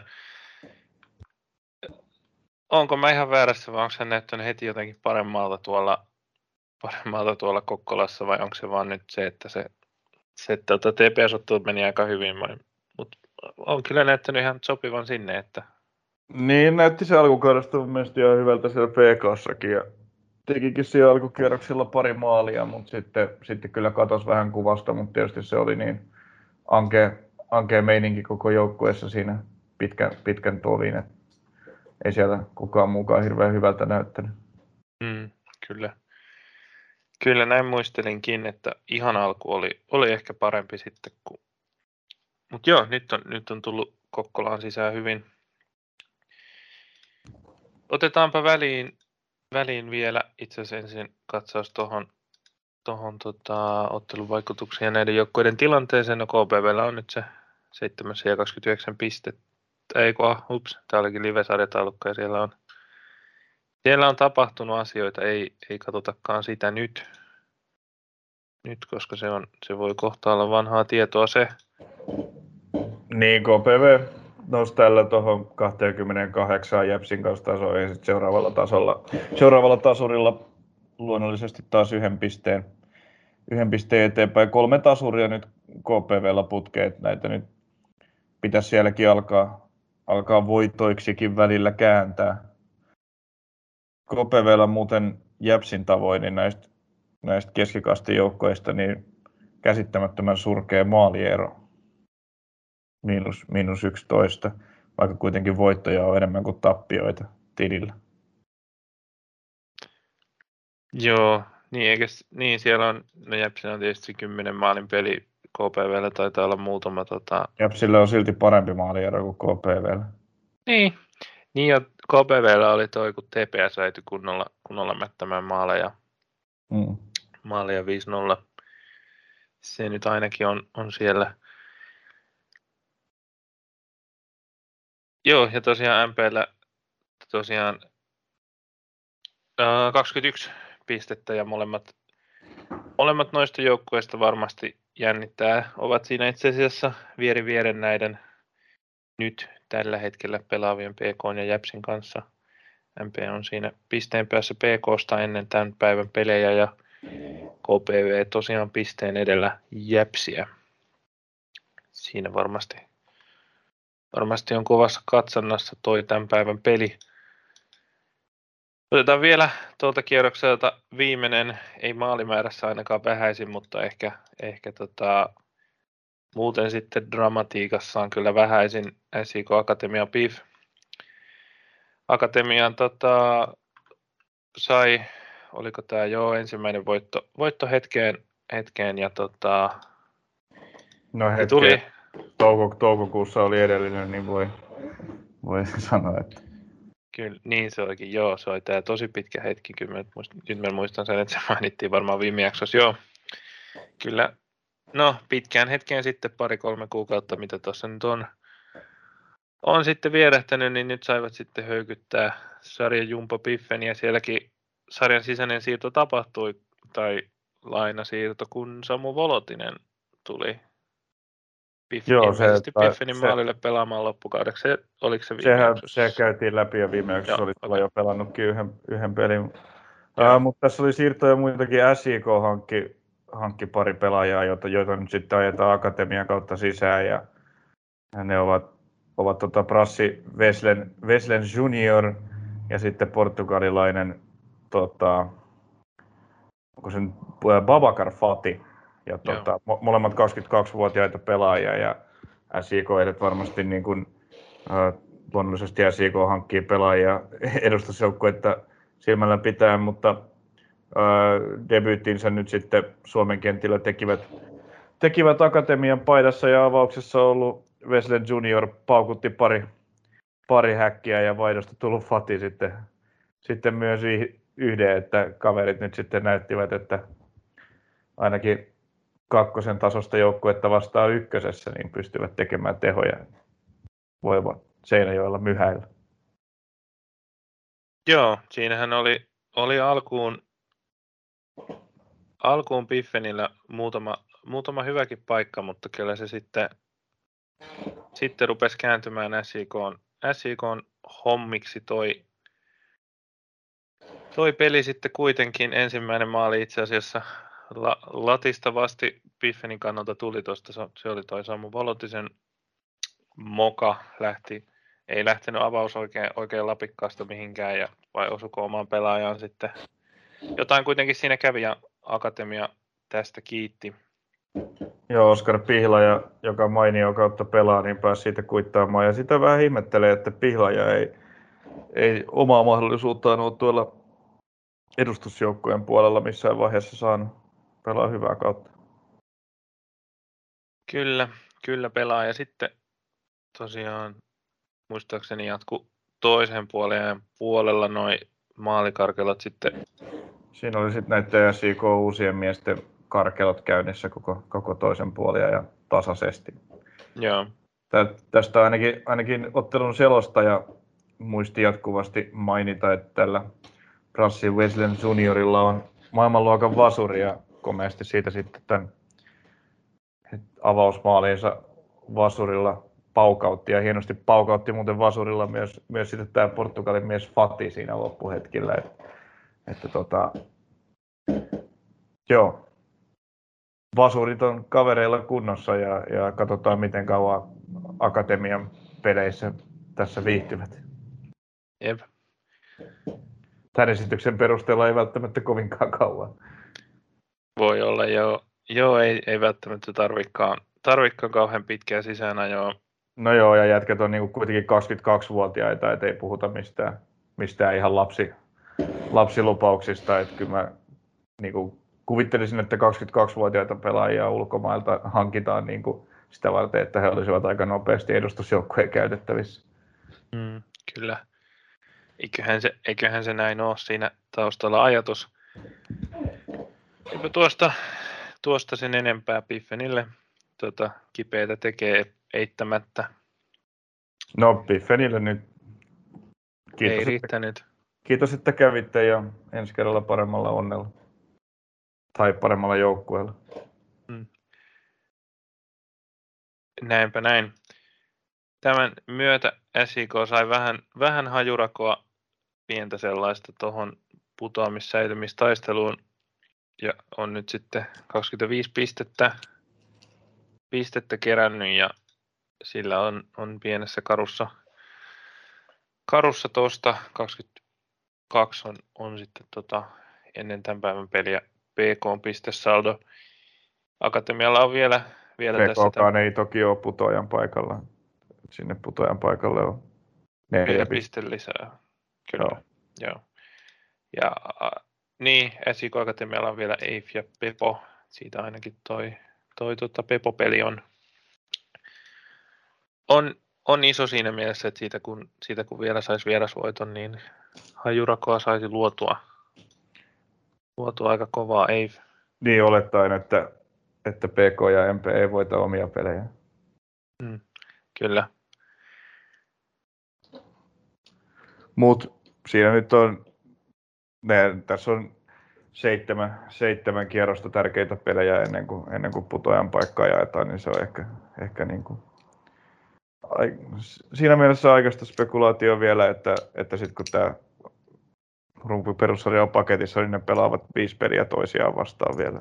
Onko mä ihan väärässä vai onko se näyttänyt heti jotenkin paremmalta tuolla, paremmalta tuolla Kokkolassa vai onko se vaan nyt se, että se, se tuota, TPS-ottelut meni aika hyvin, mutta on kyllä näyttänyt ihan sopivan sinne, että niin, näytti se alkukaudesta mun mielestä ihan hyvältä siellä PKssakin ja tekikin siellä alkukierroksilla pari maalia, mutta sitten, sitten kyllä katosi vähän kuvasta, mutta tietysti se oli niin ankea, ankea meininki koko joukkueessa siinä pitkän, pitkän tovin, että ei siellä kukaan muukaan hirveän hyvältä näyttänyt. Mm, kyllä. Kyllä näin muistelinkin, että ihan alku oli, oli ehkä parempi sitten kuin... Mutta joo, nyt on, nyt on tullut Kokkolaan sisään hyvin. Otetaanpa väliin väliin vielä itse asiassa ensin katsaus tuohon tohon, tota, ottelun vaikutuksia näiden joukkoiden tilanteeseen. No KPVllä on nyt se 7 ja 29 pistettä. Ei kun, ah, ups, tämä olikin live-sarjataulukko ja siellä on, siellä on tapahtunut asioita, ei, ei katsotakaan sitä nyt, nyt, koska se, on, se voi kohta olla vanhaa tietoa se. Niin, KPV nousi tällä tuohon 28 Jepsin kanssa tasoon ja sitten seuraavalla tasolla, seuraavalla tasurilla luonnollisesti taas yhden pisteen, yhden pisteen eteenpäin. Kolme tasuria nyt KPVllä putkeet, näitä nyt pitäisi sielläkin alkaa, alkaa voitoiksikin välillä kääntää. KPVllä muuten Jäpsin tavoin, niin näistä, näistä keskikastin joukkoista niin käsittämättömän surkea maaliero miinus, miinus 11, vaikka kuitenkin voittoja on enemmän kuin tappioita tilillä. Joo, niin, eikä, niin siellä on, no Jäpsillä on tietysti 10 maalin peli, KPVllä taitaa olla muutama. Tota... Jäpsillä on silti parempi maaliero kuin KPVllä. Niin, niin ja KPVllä oli toi, kun TPS äity kunnolla, kunnolla mättämään maaleja. Mm. Maaleja 5-0. Se nyt ainakin on, on siellä. Joo, ja tosiaan MPllä tosiaan äh, 21 pistettä ja molemmat, molemmat noista joukkueista varmasti jännittää. Ovat siinä itse asiassa vieri vieren näiden nyt tällä hetkellä pelaavien PK ja Jäpsin kanssa. MP on siinä pisteen päässä PKsta ennen tämän päivän pelejä ja KPV tosiaan pisteen edellä Jäpsiä. Siinä varmasti varmasti on kovassa katsannassa toi tämän päivän peli. Otetaan vielä tuolta kierrokselta viimeinen, ei maalimäärässä ainakaan vähäisin, mutta ehkä, ehkä tota, muuten sitten dramatiikassa on kyllä vähäisin SIK Akatemia PIF. Akatemian tota, sai, oliko tämä jo ensimmäinen voitto, voitto hetkeen, hetkeen ja tota, no hetkeen. tuli, touko, toukokuussa oli edellinen, niin voi, voi sanoa, että Kyllä, niin se olikin, joo, se oli tämä tosi pitkä hetki, kyllä mä muistan, nyt mä muistan sen, että se mainittiin varmaan viime jaksossa, joo. Kyllä, no pitkään hetkeen sitten pari-kolme kuukautta, mitä tuossa nyt on, on sitten vierähtänyt, niin nyt saivat sitten höykyttää sarjan Jumpo Piffen ja sielläkin sarjan sisäinen siirto tapahtui, tai lainasiirto, kun Samu Volotinen tuli Piffin, Joo, se, Piffinin se, maalille pelaamaan loppukaudeksi. Se, oliko se viime Sehän, se käytiin läpi jo viime jaksossa, oli okay. jo pelannutkin yhden, yhden pelin. Uh, mutta tässä oli siirtoja muitakin. SIK hankki, hankki pari pelaajaa, joita, joita nyt sitten ajetaan akatemian kautta sisään. Ja, ja ne ovat, ovat tota Brassi Veslen, Veslen Junior ja sitten portugalilainen tota, onko se nyt Babakar Fati ja tuota, molemmat 22-vuotiaita pelaajia ja SIK varmasti niin kuin, äh, luonnollisesti SIK hankkii pelaajia edustusjoukkuetta silmällä pitää, mutta äh, debyyttinsä nyt sitten Suomen kentillä tekivät, tekivät Akatemian paidassa ja avauksessa ollut Wesley Junior paukutti pari, pari häkkiä ja vaihdosta tullut Fati sitten, sitten myös yhden, että kaverit nyt sitten näyttivät, että ainakin kakkosen tasosta joukkuetta vastaan ykkösessä, niin pystyvät tekemään tehoja. Voivat Seinäjoella myhäillä. Joo, siinähän oli, oli alkuun, alkuun Piffenillä muutama, muutama hyväkin paikka, mutta kyllä se sitten, sitten rupesi kääntymään SIK, SIK hommiksi toi, toi peli sitten kuitenkin ensimmäinen maali itse asiassa la, latista vasti Piffenin kannalta tuli tuosta, se oli toi Samu Volotisen moka, lähti, ei lähtenyt avaus oikein, oikein lapikkaasta mihinkään, ja vai osuko omaan pelaajaan sitten. Jotain kuitenkin siinä kävi, ja Akatemia tästä kiitti. Joo, Oskar Pihlaja, joka mainio kautta pelaa, niin pääsi siitä kuittaamaan. Ja sitä vähän ihmettelee, että Pihlaja ei, ei omaa mahdollisuuttaan ole tuolla edustusjoukkojen puolella missään vaiheessa saanut pelaa hyvää kautta. Kyllä, kyllä pelaa. Ja sitten tosiaan muistaakseni jatku toisen puolen puolella noin maalikarkelat sitten. Siinä oli sitten näiden SIK uusien miesten karkelot käynnissä koko, koko toisen puolia ja tasaisesti. Joo. Tästä ainakin, ainakin ottelun selostaja muisti jatkuvasti mainita, että tällä Brassi Weslen juniorilla on maailmanluokan vasuri ja komeasti siitä sitten tämän avausmaaliinsa vasurilla paukautti ja hienosti paukautti muuten vasurilla myös, myös sitten tämä Portugalin mies Fati siinä loppuhetkillä. Että, että tota, joo, vasurit on kavereilla kunnossa ja, ja katsotaan miten kauan akatemian peleissä tässä viihtyvät. Jep. Tämän esityksen perusteella ei välttämättä kovinkaan kauan. Voi olla, joo. Joo, ei, ei välttämättä tarvikaan, tarvikaan kauhean pitkää sisäänajoa. No joo, ja jätkät on niin kuitenkin 22-vuotiaita, että ei puhuta mistään, mistään ihan lapsi, lapsilupauksista. Että kyllä mä niin kuin kuvittelisin, että 22-vuotiaita pelaajia ulkomailta hankitaan niin kuin sitä varten, että he olisivat aika nopeasti edustusjoukkueen käytettävissä. Mm, kyllä. Eiköhän se, eiköhän se näin ole siinä taustalla ajatus. Eipä tuosta, tuosta sen enempää Piffenille tuota, kipeitä tekee eittämättä. No Piffenille nyt kiitos, Ei riittänyt. Että, kiitos, että kävitte ja ensi kerralla paremmalla onnella. Tai paremmalla joukkueella. Hmm. Näinpä näin. Tämän myötä SIK sai vähän, vähän hajurakoa pientä sellaista tuohon putoamissäilymistaisteluun ja on nyt sitten 25 pistettä, pistettä kerännyt ja sillä on, on pienessä karussa, karussa tuosta 22 on, on sitten tota, ennen tämän päivän peliä PK pistesaldo. Akatemialla on vielä, vielä PK tässä. Ei toki ole putoajan paikalla. Sinne putoajan paikalle on neljä pistettä lisää. Kyllä, joo. joo. Ja niin, SIK Akatemialla on vielä Eif ja Pepo. Siitä ainakin toi, toi tota Pepo-peli on, on on iso siinä mielessä, että siitä kun, siitä kun vielä saisi vierasvoiton, niin hajurakoa saisi luotua, luotua aika kovaa ei. Niin olettaen, että, että PK ja MP ei voita omia pelejä. Mm, kyllä. Mutta siinä nyt on, ne, tässä on seitsemän, seitsemän kierrosta tärkeitä pelejä ennen kuin, ennen kuin putoajan paikkaa jaetaan, niin se on ehkä, ehkä niin kuin, ai, siinä mielessä aikaista spekulaatio vielä, että, että sitten kun tämä rumpi perussarja on paketissa, niin ne pelaavat viisi peliä toisiaan vastaan vielä.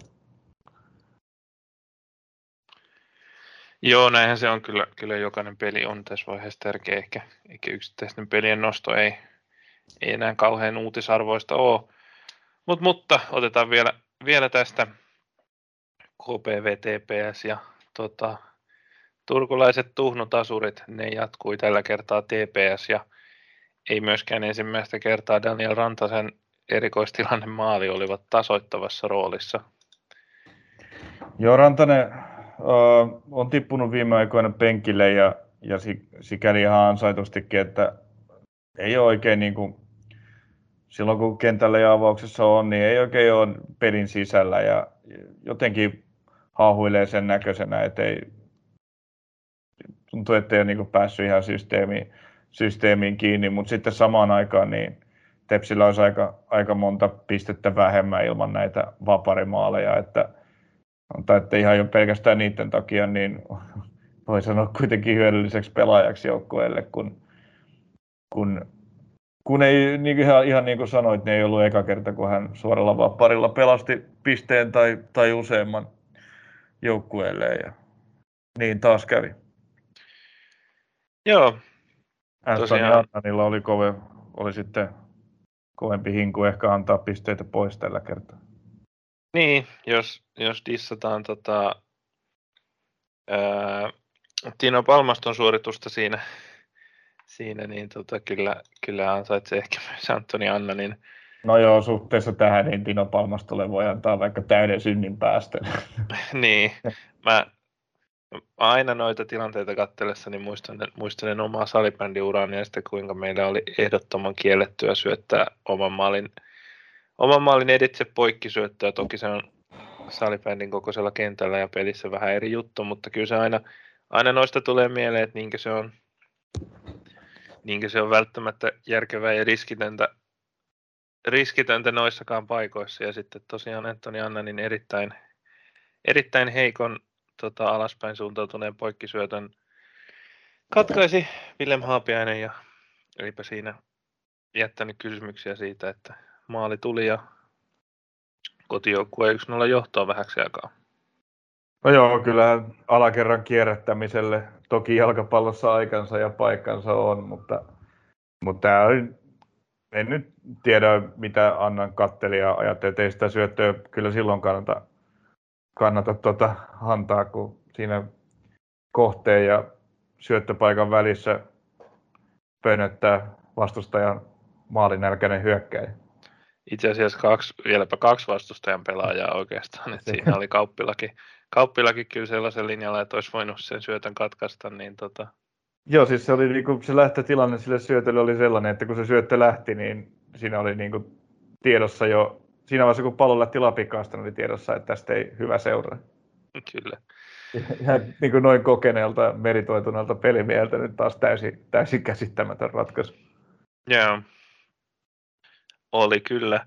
Joo, näinhän se on kyllä, kyllä jokainen peli on tässä vaiheessa tärkeä, ehkä, ehkä yksittäisten pelien nosto ei, ei enää kauhean uutisarvoista ole. Mut, mutta otetaan vielä, vielä tästä KPVTPS ja tota, turkulaiset tuhnutasurit, ne jatkui tällä kertaa TPS ja ei myöskään ensimmäistä kertaa Daniel Rantasen erikoistilanne maali olivat tasoittavassa roolissa. Joo, Rantanen uh, on tippunut viime aikoina penkille ja, ja sikäli ihan ansaitustikin, että ei ole oikein niin kuin, silloin kun kentällä ja avauksessa on, niin ei oikein ole pelin sisällä ja jotenkin haahuilee sen näköisenä, että ei, tuntuu, että ei ole niin päässyt ihan systeemiin, systeemiin kiinni, mutta sitten samaan aikaan niin Tepsillä olisi aika, aika monta pistettä vähemmän ilman näitä vaparimaaleja, että, tai että ihan jo pelkästään niiden takia niin voi sanoa kuitenkin hyödylliseksi pelaajaksi joukkueelle, kun, kun, kun ei, niin ihan, ihan niin kuin sanoit, niin ei ollut eka kerta, kun hän suoralla vaparilla pelasti pisteen tai, tai useamman joukkueelle ja niin taas kävi. Joo. Annanilla oli, kove, oli sitten kovempi hinku ehkä antaa pisteitä pois tällä kertaa. Niin, jos, jos dissataan tota, ää, Tino Palmaston suoritusta siinä, siinä niin tota, kyllä, kyllä ansaitsee ehkä myös Antoni Annanin. No joo, suhteessa tähän niin Tino Palmastolle voi antaa vaikka täyden synnin päästön. niin, mä, aina noita tilanteita katsellessa niin muistan, muistelen omaa salibändiuraani ja sitten kuinka meillä oli ehdottoman kiellettyä syöttää oman maalin, oman maalin editse poikkisyöttöä. Toki se on salibändin kokoisella kentällä ja pelissä vähän eri juttu, mutta kyllä se aina, aina noista tulee mieleen, että niinkö se on, niinkö se on välttämättä järkevää ja riskitöntä, riskitöntä noissakaan paikoissa. Ja sitten tosiaan Antoni Annanin erittäin, erittäin heikon tota, alaspäin suuntautuneen poikkisyötön katkaisi Willem Haapiainen ja eipä siinä jättänyt kysymyksiä siitä, että maali tuli ja kotijoukkue 1-0 johtoa vähäksi aikaa. No joo, kyllä alakerran kierrättämiselle toki jalkapallossa aikansa ja paikkansa on, mutta, mutta en nyt tiedä mitä Annan katteli ja ajatteli, että ei sitä syöttöä kyllä silloin kannata kannata tuota antaa, kun siinä kohteen ja syöttöpaikan välissä pönöttää vastustajan maalinälkäinen hyökkäjä. Itse asiassa kaksi, vieläpä kaksi vastustajan pelaajaa oikeastaan. että siinä oli kauppilaki, kauppilaki kyllä sellaisen linjalla, että olisi voinut sen syötön katkaista. Niin tota... Joo, siis se, oli, niin kuin, se lähtötilanne sille syötölle oli sellainen, että kun se syöttö lähti, niin siinä oli niin kuin, tiedossa jo siinä vaiheessa, kun pallo lähti lapikaasta, niin oli tiedossa, että tästä ei hyvä seuraa. Kyllä. Ihan niin kuin noin kokeneelta, meritoituneelta pelimieltä nyt taas täysin, täysin käsittämätön ratkaisu. Joo. Oli kyllä.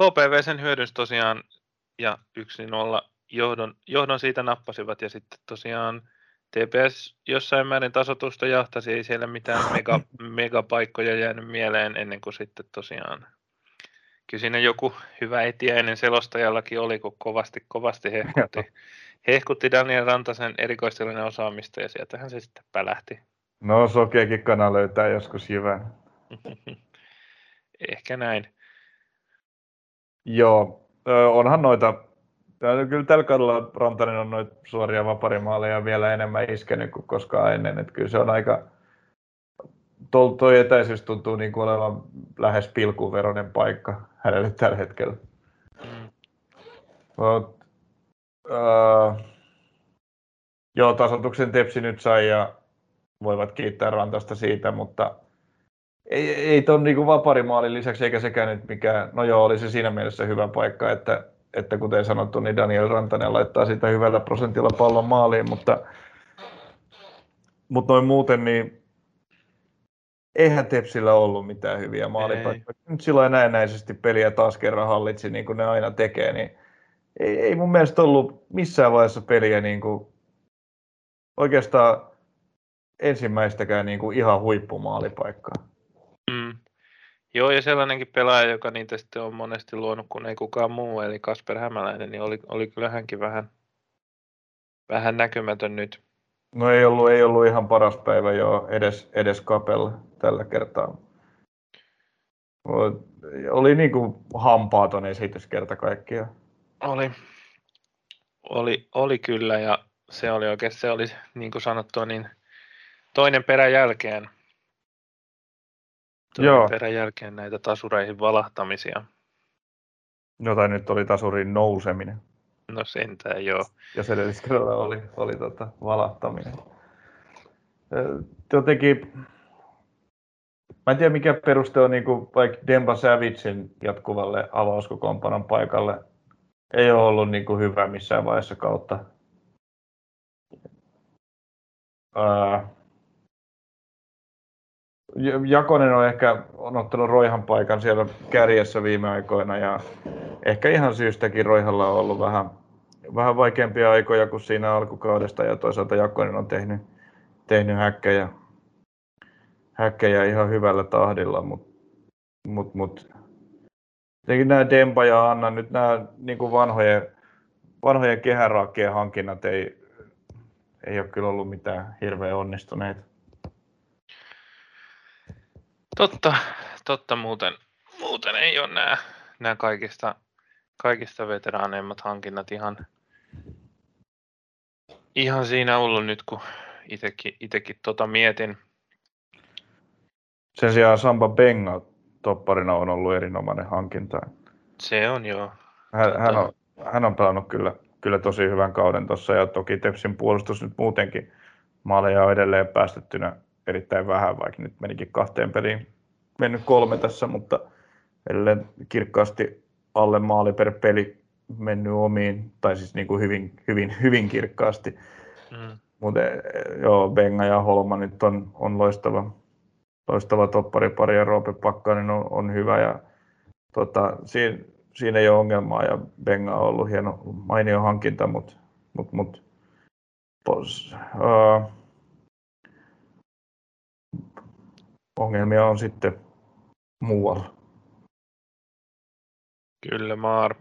KPV sen hyödynsi tosiaan ja 1-0 johdon, johdon siitä nappasivat ja sitten tosiaan TPS jossain määrin tasotusta jahtasi, ei siellä mitään mega, megapaikkoja jäänyt mieleen ennen kuin sitten tosiaan kyllä siinä joku hyvä etiäinen selostajallakin oli, kun kovasti, kovasti hehkutti, hehkutti Daniel Rantasen erikoistilinen osaamista ja sieltähän se sitten pälähti. No sokeakin kana löytää joskus jyvän. Ehkä näin. Joo, onhan noita, kyllä tällä kaudella Rantanen on noita suoria vaparimaaleja vielä enemmän iskenyt kuin koskaan ennen, että kyllä se on aika, tuo, etäisyys tuntuu niin kuin olevan lähes pilkuveroinen paikka hänelle tällä hetkellä. Mm. Mut, uh, joo, tasotuksen Tepsi nyt sai ja voivat kiittää Rantasta siitä, mutta ei, ei tuon niin vaparimaalin lisäksi, eikä sekään nyt mikään, no joo, oli se siinä mielessä hyvä paikka, että, että kuten sanottu, niin Daniel Rantanen laittaa sitä hyvällä prosentilla pallon maaliin, mutta, mutta noin muuten, niin eihän Tepsillä ollut mitään hyviä maalipaikkoja. Nyt silloin näennäisesti peliä taas kerran hallitsi, niin kuin ne aina tekee, niin ei, ei mun mielestä ollut missään vaiheessa peliä niin kuin oikeastaan ensimmäistäkään niin kuin ihan huippumaalipaikkaa. Joo, ja sellainenkin pelaaja, joka niitä sitten on monesti luonut, kun ei kukaan muu, eli Kasper Hämäläinen, niin oli, oli kyllä hänkin vähän, vähän näkymätön nyt. No ei ollut, ei ollut ihan paras päivä jo edes, edes kapella tällä kertaa. Oli niin kuin hampaaton esitys kerta kaikkiaan. Oli, oli, oli kyllä, ja se oli oikein, se oli niin kuin sanottua, niin toinen perä jälkeen Joo. perän jälkeen näitä tasureihin valahtamisia. Jota nyt oli tasurin nouseminen. No sentään joo. Ja se edelliskerralla oli, oli tota valahtaminen. Jotenkin, mä en tiedä mikä peruste on niin kuin vaikka Demba Savitsin jatkuvalle avauskokoonpanon paikalle. Ei ole ollut niin kuin hyvä missään vaiheessa kautta. Ää, Jakonen on ehkä on ottanut Roihan paikan siellä kärjessä viime aikoina ja ehkä ihan syystäkin Roihalla on ollut vähän, vähän vaikeampia aikoja kuin siinä alkukaudesta ja toisaalta Jakonen on tehnyt, tehnyt häkkejä, häkkejä ihan hyvällä tahdilla, mutta mut, mut, Tietenkin nämä Dempa ja Anna, nyt nämä niin kuin vanhojen, vanhojen kehäraakkien hankinnat ei, ei ole kyllä ollut mitään hirveän onnistuneita. Totta, totta muuten, muuten ei ole nämä, nämä kaikista, kaikista veteraaneimmat hankinnat ihan, ihan siinä ollut nyt, kun itekin, itekin tota mietin. Sen sijaan Samba Benga topparina on ollut erinomainen hankinta. Se on joo. Hän, tota... hän, on, hän on pelannut kyllä, kyllä tosi hyvän kauden tuossa ja toki Tepsin puolustus nyt muutenkin maaleja on edelleen päästettynä erittäin vähän, vaikka nyt menikin kahteen peliin mennyt kolme tässä, mutta edelleen kirkkaasti alle maali per peli mennyt omiin, tai siis niin kuin hyvin, hyvin, hyvin kirkkaasti. Mm. Mutta joo, Benga ja Holma nyt on, on loistava, loistava topparipari ja Roope Pakkanen on, on hyvä ja tota, siinä, siinä ei ole ongelmaa ja Benga on ollut hieno, mainio hankinta, mutta mut, mut, pos, uh, ongelmia on sitten muualla. Kyllä, Maar.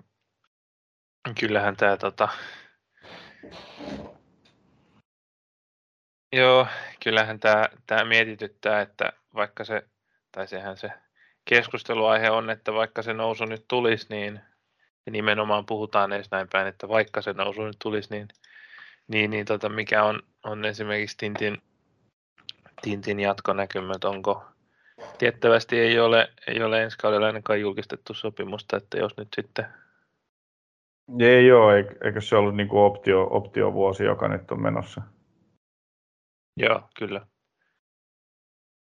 Kyllähän tämä tota... Joo, kyllähän tämä, tämä mietityttää, että vaikka se, tai sehän se keskusteluaihe on, että vaikka se nousu nyt tulisi, niin nimenomaan puhutaan edes näin päin, että vaikka se nousu nyt tulisi, niin, niin, niin tota, mikä on, on esimerkiksi Tintin, Tintin jatkonäkymät, onko, Tiettävästi ei ole, ei ole ensi kaudella ainakaan julkistettu sopimusta, että jos nyt sitten... Ei ole, eikö se ollut niin kuin optio, optiovuosi, joka nyt on menossa? Joo, kyllä.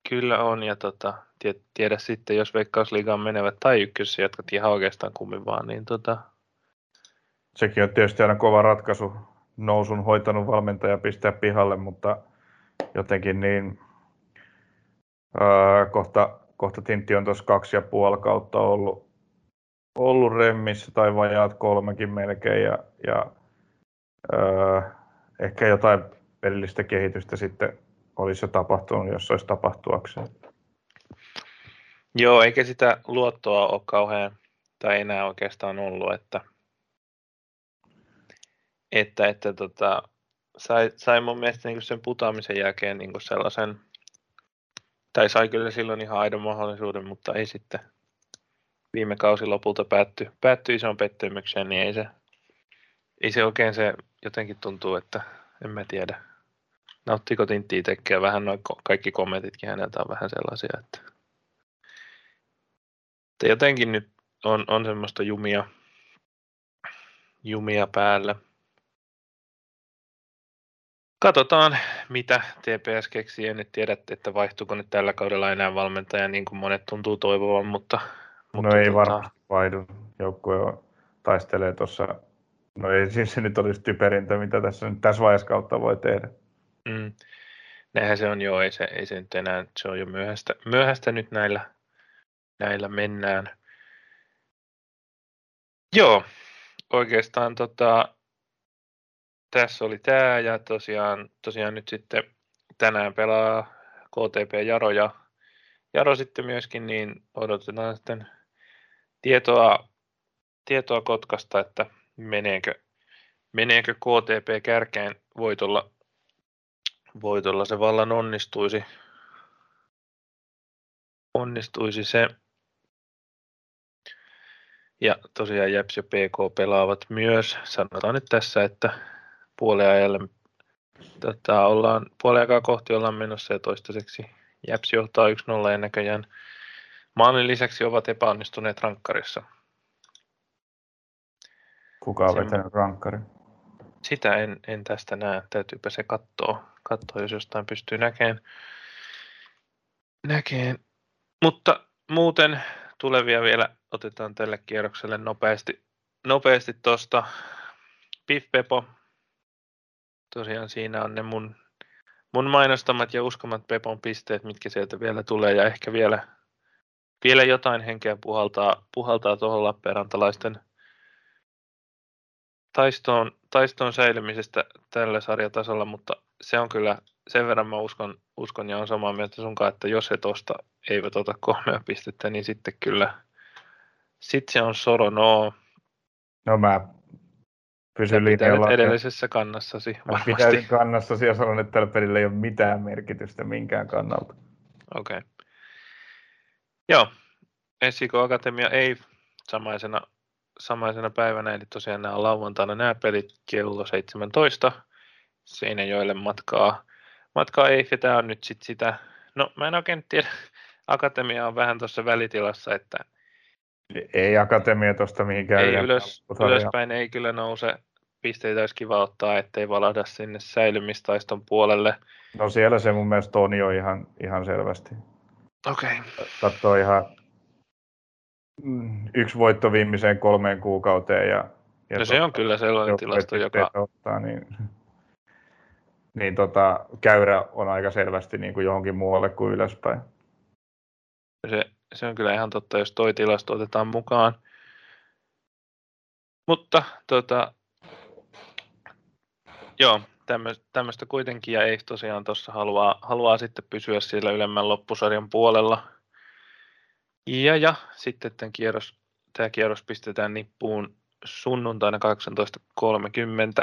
Kyllä on, ja tota, tiedä, tiedä sitten, jos Veikkausliigaan menevät tai ykkössä jatkat ihan oikeastaan kummin vaan, niin tota... Sekin on tietysti aina kova ratkaisu nousun hoitanut valmentaja pistää pihalle, mutta jotenkin niin Öö, kohta, kohta Tintti on tuossa kaksi ja puoli kautta ollut, ollut remmissä tai vajaat kolmekin melkein ja, ja öö, ehkä jotain pelillistä kehitystä sitten olisi jo tapahtunut, jos olisi tapahtuakseen. Joo, eikä sitä luottoa ole kauhean, tai enää oikeastaan ollut, että, että, että tota, sai, sai mun mielestä niin sen putoamisen jälkeen niin sellaisen tai sai kyllä silloin ihan aidon mahdollisuuden, mutta ei sitten viime kausi lopulta päättyi, päättyi ison pettymykseen, niin ei se, ei se oikein se jotenkin tuntuu, että en mä tiedä. Nauttiko Tintti itsekin vähän noin kaikki kommentitkin häneltä on vähän sellaisia, että, että jotenkin nyt on, on semmoista jumia, jumia päällä. Katsotaan, mitä TPS keksii. En nyt tiedä, että vaihtuuko nyt tällä kaudella enää valmentaja, niin kuin monet tuntuu toivovan, mutta... No mutta ei tota, varmasti vaihdu. Joukkue taistelee tuossa, no ei siis se nyt olisi typerintä, mitä tässä nyt tässä vaiheessa kautta voi tehdä. Mm. Näinhän se on jo, ei se, ei se nyt enää, se on jo myöhäistä, myöhäistä nyt näillä, näillä mennään. Joo, oikeastaan tota, tässä oli tämä ja tosiaan, tosiaan nyt sitten tänään pelaa KTP Jaro ja Jaro sitten myöskin, niin odotetaan sitten tietoa, tietoa Kotkasta, että meneekö, meneekö KTP kärkeen voitolla, voitolla se vallan onnistuisi. Onnistuisi se. Ja tosiaan Japs ja PK pelaavat myös. Sanotaan nyt tässä, että puoliajalle tota, ollaan puoliaikaa kohti ollaan menossa ja toistaiseksi Japs johtaa 1-0 ja näköjään maalin lisäksi ovat epäonnistuneet rankkarissa. Kuka on Se- vetänyt rankkarin? Sitä en, en tästä näe, täytyypä se katsoa, katsoa jos jostain pystyy näkeen. näkeen. Mutta muuten tulevia vielä otetaan tälle kierrokselle nopeasti, nopeasti tuosta Pif Pepo. Tosiaan siinä on ne mun, mun mainostamat ja uskomat Pepon pisteet, mitkä sieltä vielä tulee ja ehkä vielä, vielä jotain henkeä puhaltaa, puhaltaa tuohon Lappeenrantalaisten taistoon, taistoon säilymisestä tällä sarjatasolla, mutta se on kyllä sen verran mä uskon, uskon ja on samaa mieltä sunkaan, että jos he tosta eivät ota kolmea pistettä, niin sitten kyllä sitten se on soro no. No mä pysyn linjalla. edellisessä kannassasi varmasti. pitäydyn kannassa ja sanon, että tällä pelillä ei ole mitään merkitystä minkään kannalta. Okei. Okay. Joo, SIK Akatemia ei samaisena, samaisena päivänä, eli tosiaan nämä on lauantaina nämä pelit kello 17 Seinäjoelle matkaa. Matkaa ei, ja tämä on nyt sit sitä, no mä en oikein tiedä, Akatemia on vähän tuossa välitilassa, että Ei akatemia tuosta mihinkään. ei ylös, ylöspäin ei kyllä nouse, pisteitä olisi kiva ottaa, ettei valahda sinne säilymistaiston puolelle. No siellä se mun mielestä on jo ihan, ihan selvästi. Okei, okay. Katsoo ihan mm, yksi voitto viimeiseen kolmeen kuukauteen. Ja, ja no se on kyllä sellainen tilasto, joka, Ottaa, niin, niin tota, käyrä on aika selvästi niin kuin johonkin muualle kuin ylöspäin. Se, se on kyllä ihan totta, jos toi tilasto otetaan mukaan. Mutta tota, joo, tämmöistä kuitenkin ja ei tosiaan tuossa haluaa, haluaa sitten pysyä siellä ylemmän loppusarjan puolella. Ja, ja sitten tämän kierros, tämä kierros pistetään nippuun sunnuntaina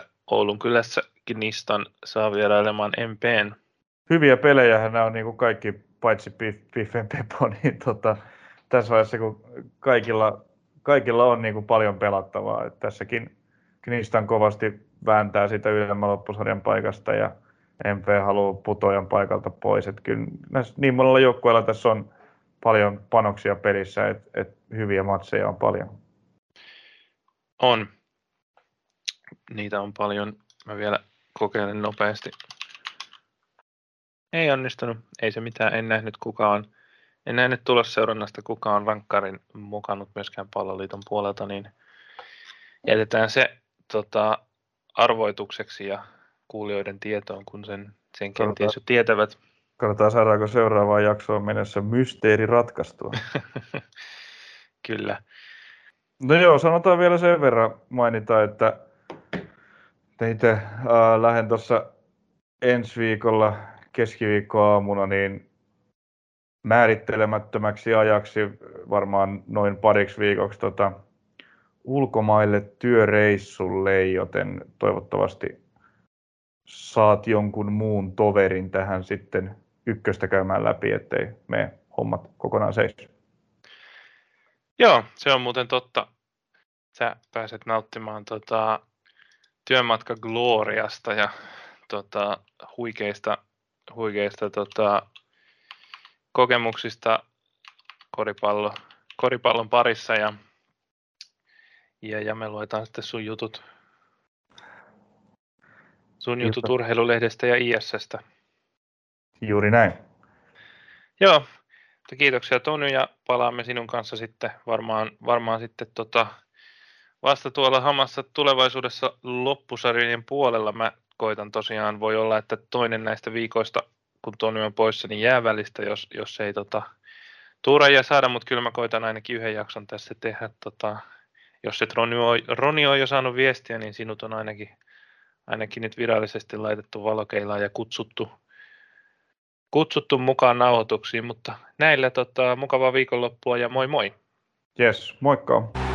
18.30 Oulun kylässä Knistan saa vierailemaan MPn. Hyviä pelejä nämä on niin kuin kaikki, paitsi Piffen Pepo, niin tota, tässä vaiheessa kun kaikilla, kaikilla on niin kuin paljon pelattavaa. että tässäkin Knistan kovasti vääntää sitä ylemmän loppusarjan paikasta ja MP haluaa putojan paikalta pois. Että kyllä näissä, niin monella joukkueella tässä on paljon panoksia pelissä, että, että hyviä matseja on paljon. On. Niitä on paljon. Mä vielä kokeilen nopeasti. Ei onnistunut. Ei se mitään. En nähnyt kukaan. En nähnyt tulosseurannasta kukaan rankkarin mukannut myöskään palloliiton puolelta, niin jätetään se tota, arvoitukseksi ja kuulijoiden tietoon, kun sen, sen kenties jo tietävät. Katsotaan saadaanko seuraavaan jaksoon mennessä mysteeri ratkaistua. Kyllä. No joo, sanotaan vielä sen verran mainita, että itse äh, lähden tuossa ensi viikolla keskiviikkoaamuna niin määrittelemättömäksi ajaksi varmaan noin pariksi viikoksi tota, ulkomaille työreissulle, joten toivottavasti saat jonkun muun toverin tähän sitten ykköstä käymään läpi, ettei mene hommat kokonaan seis. Joo, se on muuten totta. Sä pääset nauttimaan tota, työmatka Gloriasta ja tota, huikeista, huikeista tota, kokemuksista koripallo, koripallon parissa ja, ja, ja me luetaan sitten sun jutut. Sun jutut urheilulehdestä ja ISSstä. Juuri näin. Joo, kiitoksia Tony ja palaamme sinun kanssa sitten varmaan, varmaan sitten tota, vasta tuolla hamassa tulevaisuudessa loppusarjojen puolella. Mä koitan tosiaan, voi olla, että toinen näistä viikoista, kun Tony on poissa, niin jää välistä, jos, jos ei tota, tuuraajia saada, mutta kyllä mä koitan ainakin yhden jakson tässä tehdä. Tota, jos et Roni on, Roni on jo saanut viestiä, niin sinut on ainakin, ainakin nyt virallisesti laitettu valokeilaan ja kutsuttu, kutsuttu mukaan nauhoituksiin, mutta näillä tota, mukavaa viikonloppua ja moi moi! Yes, moikka!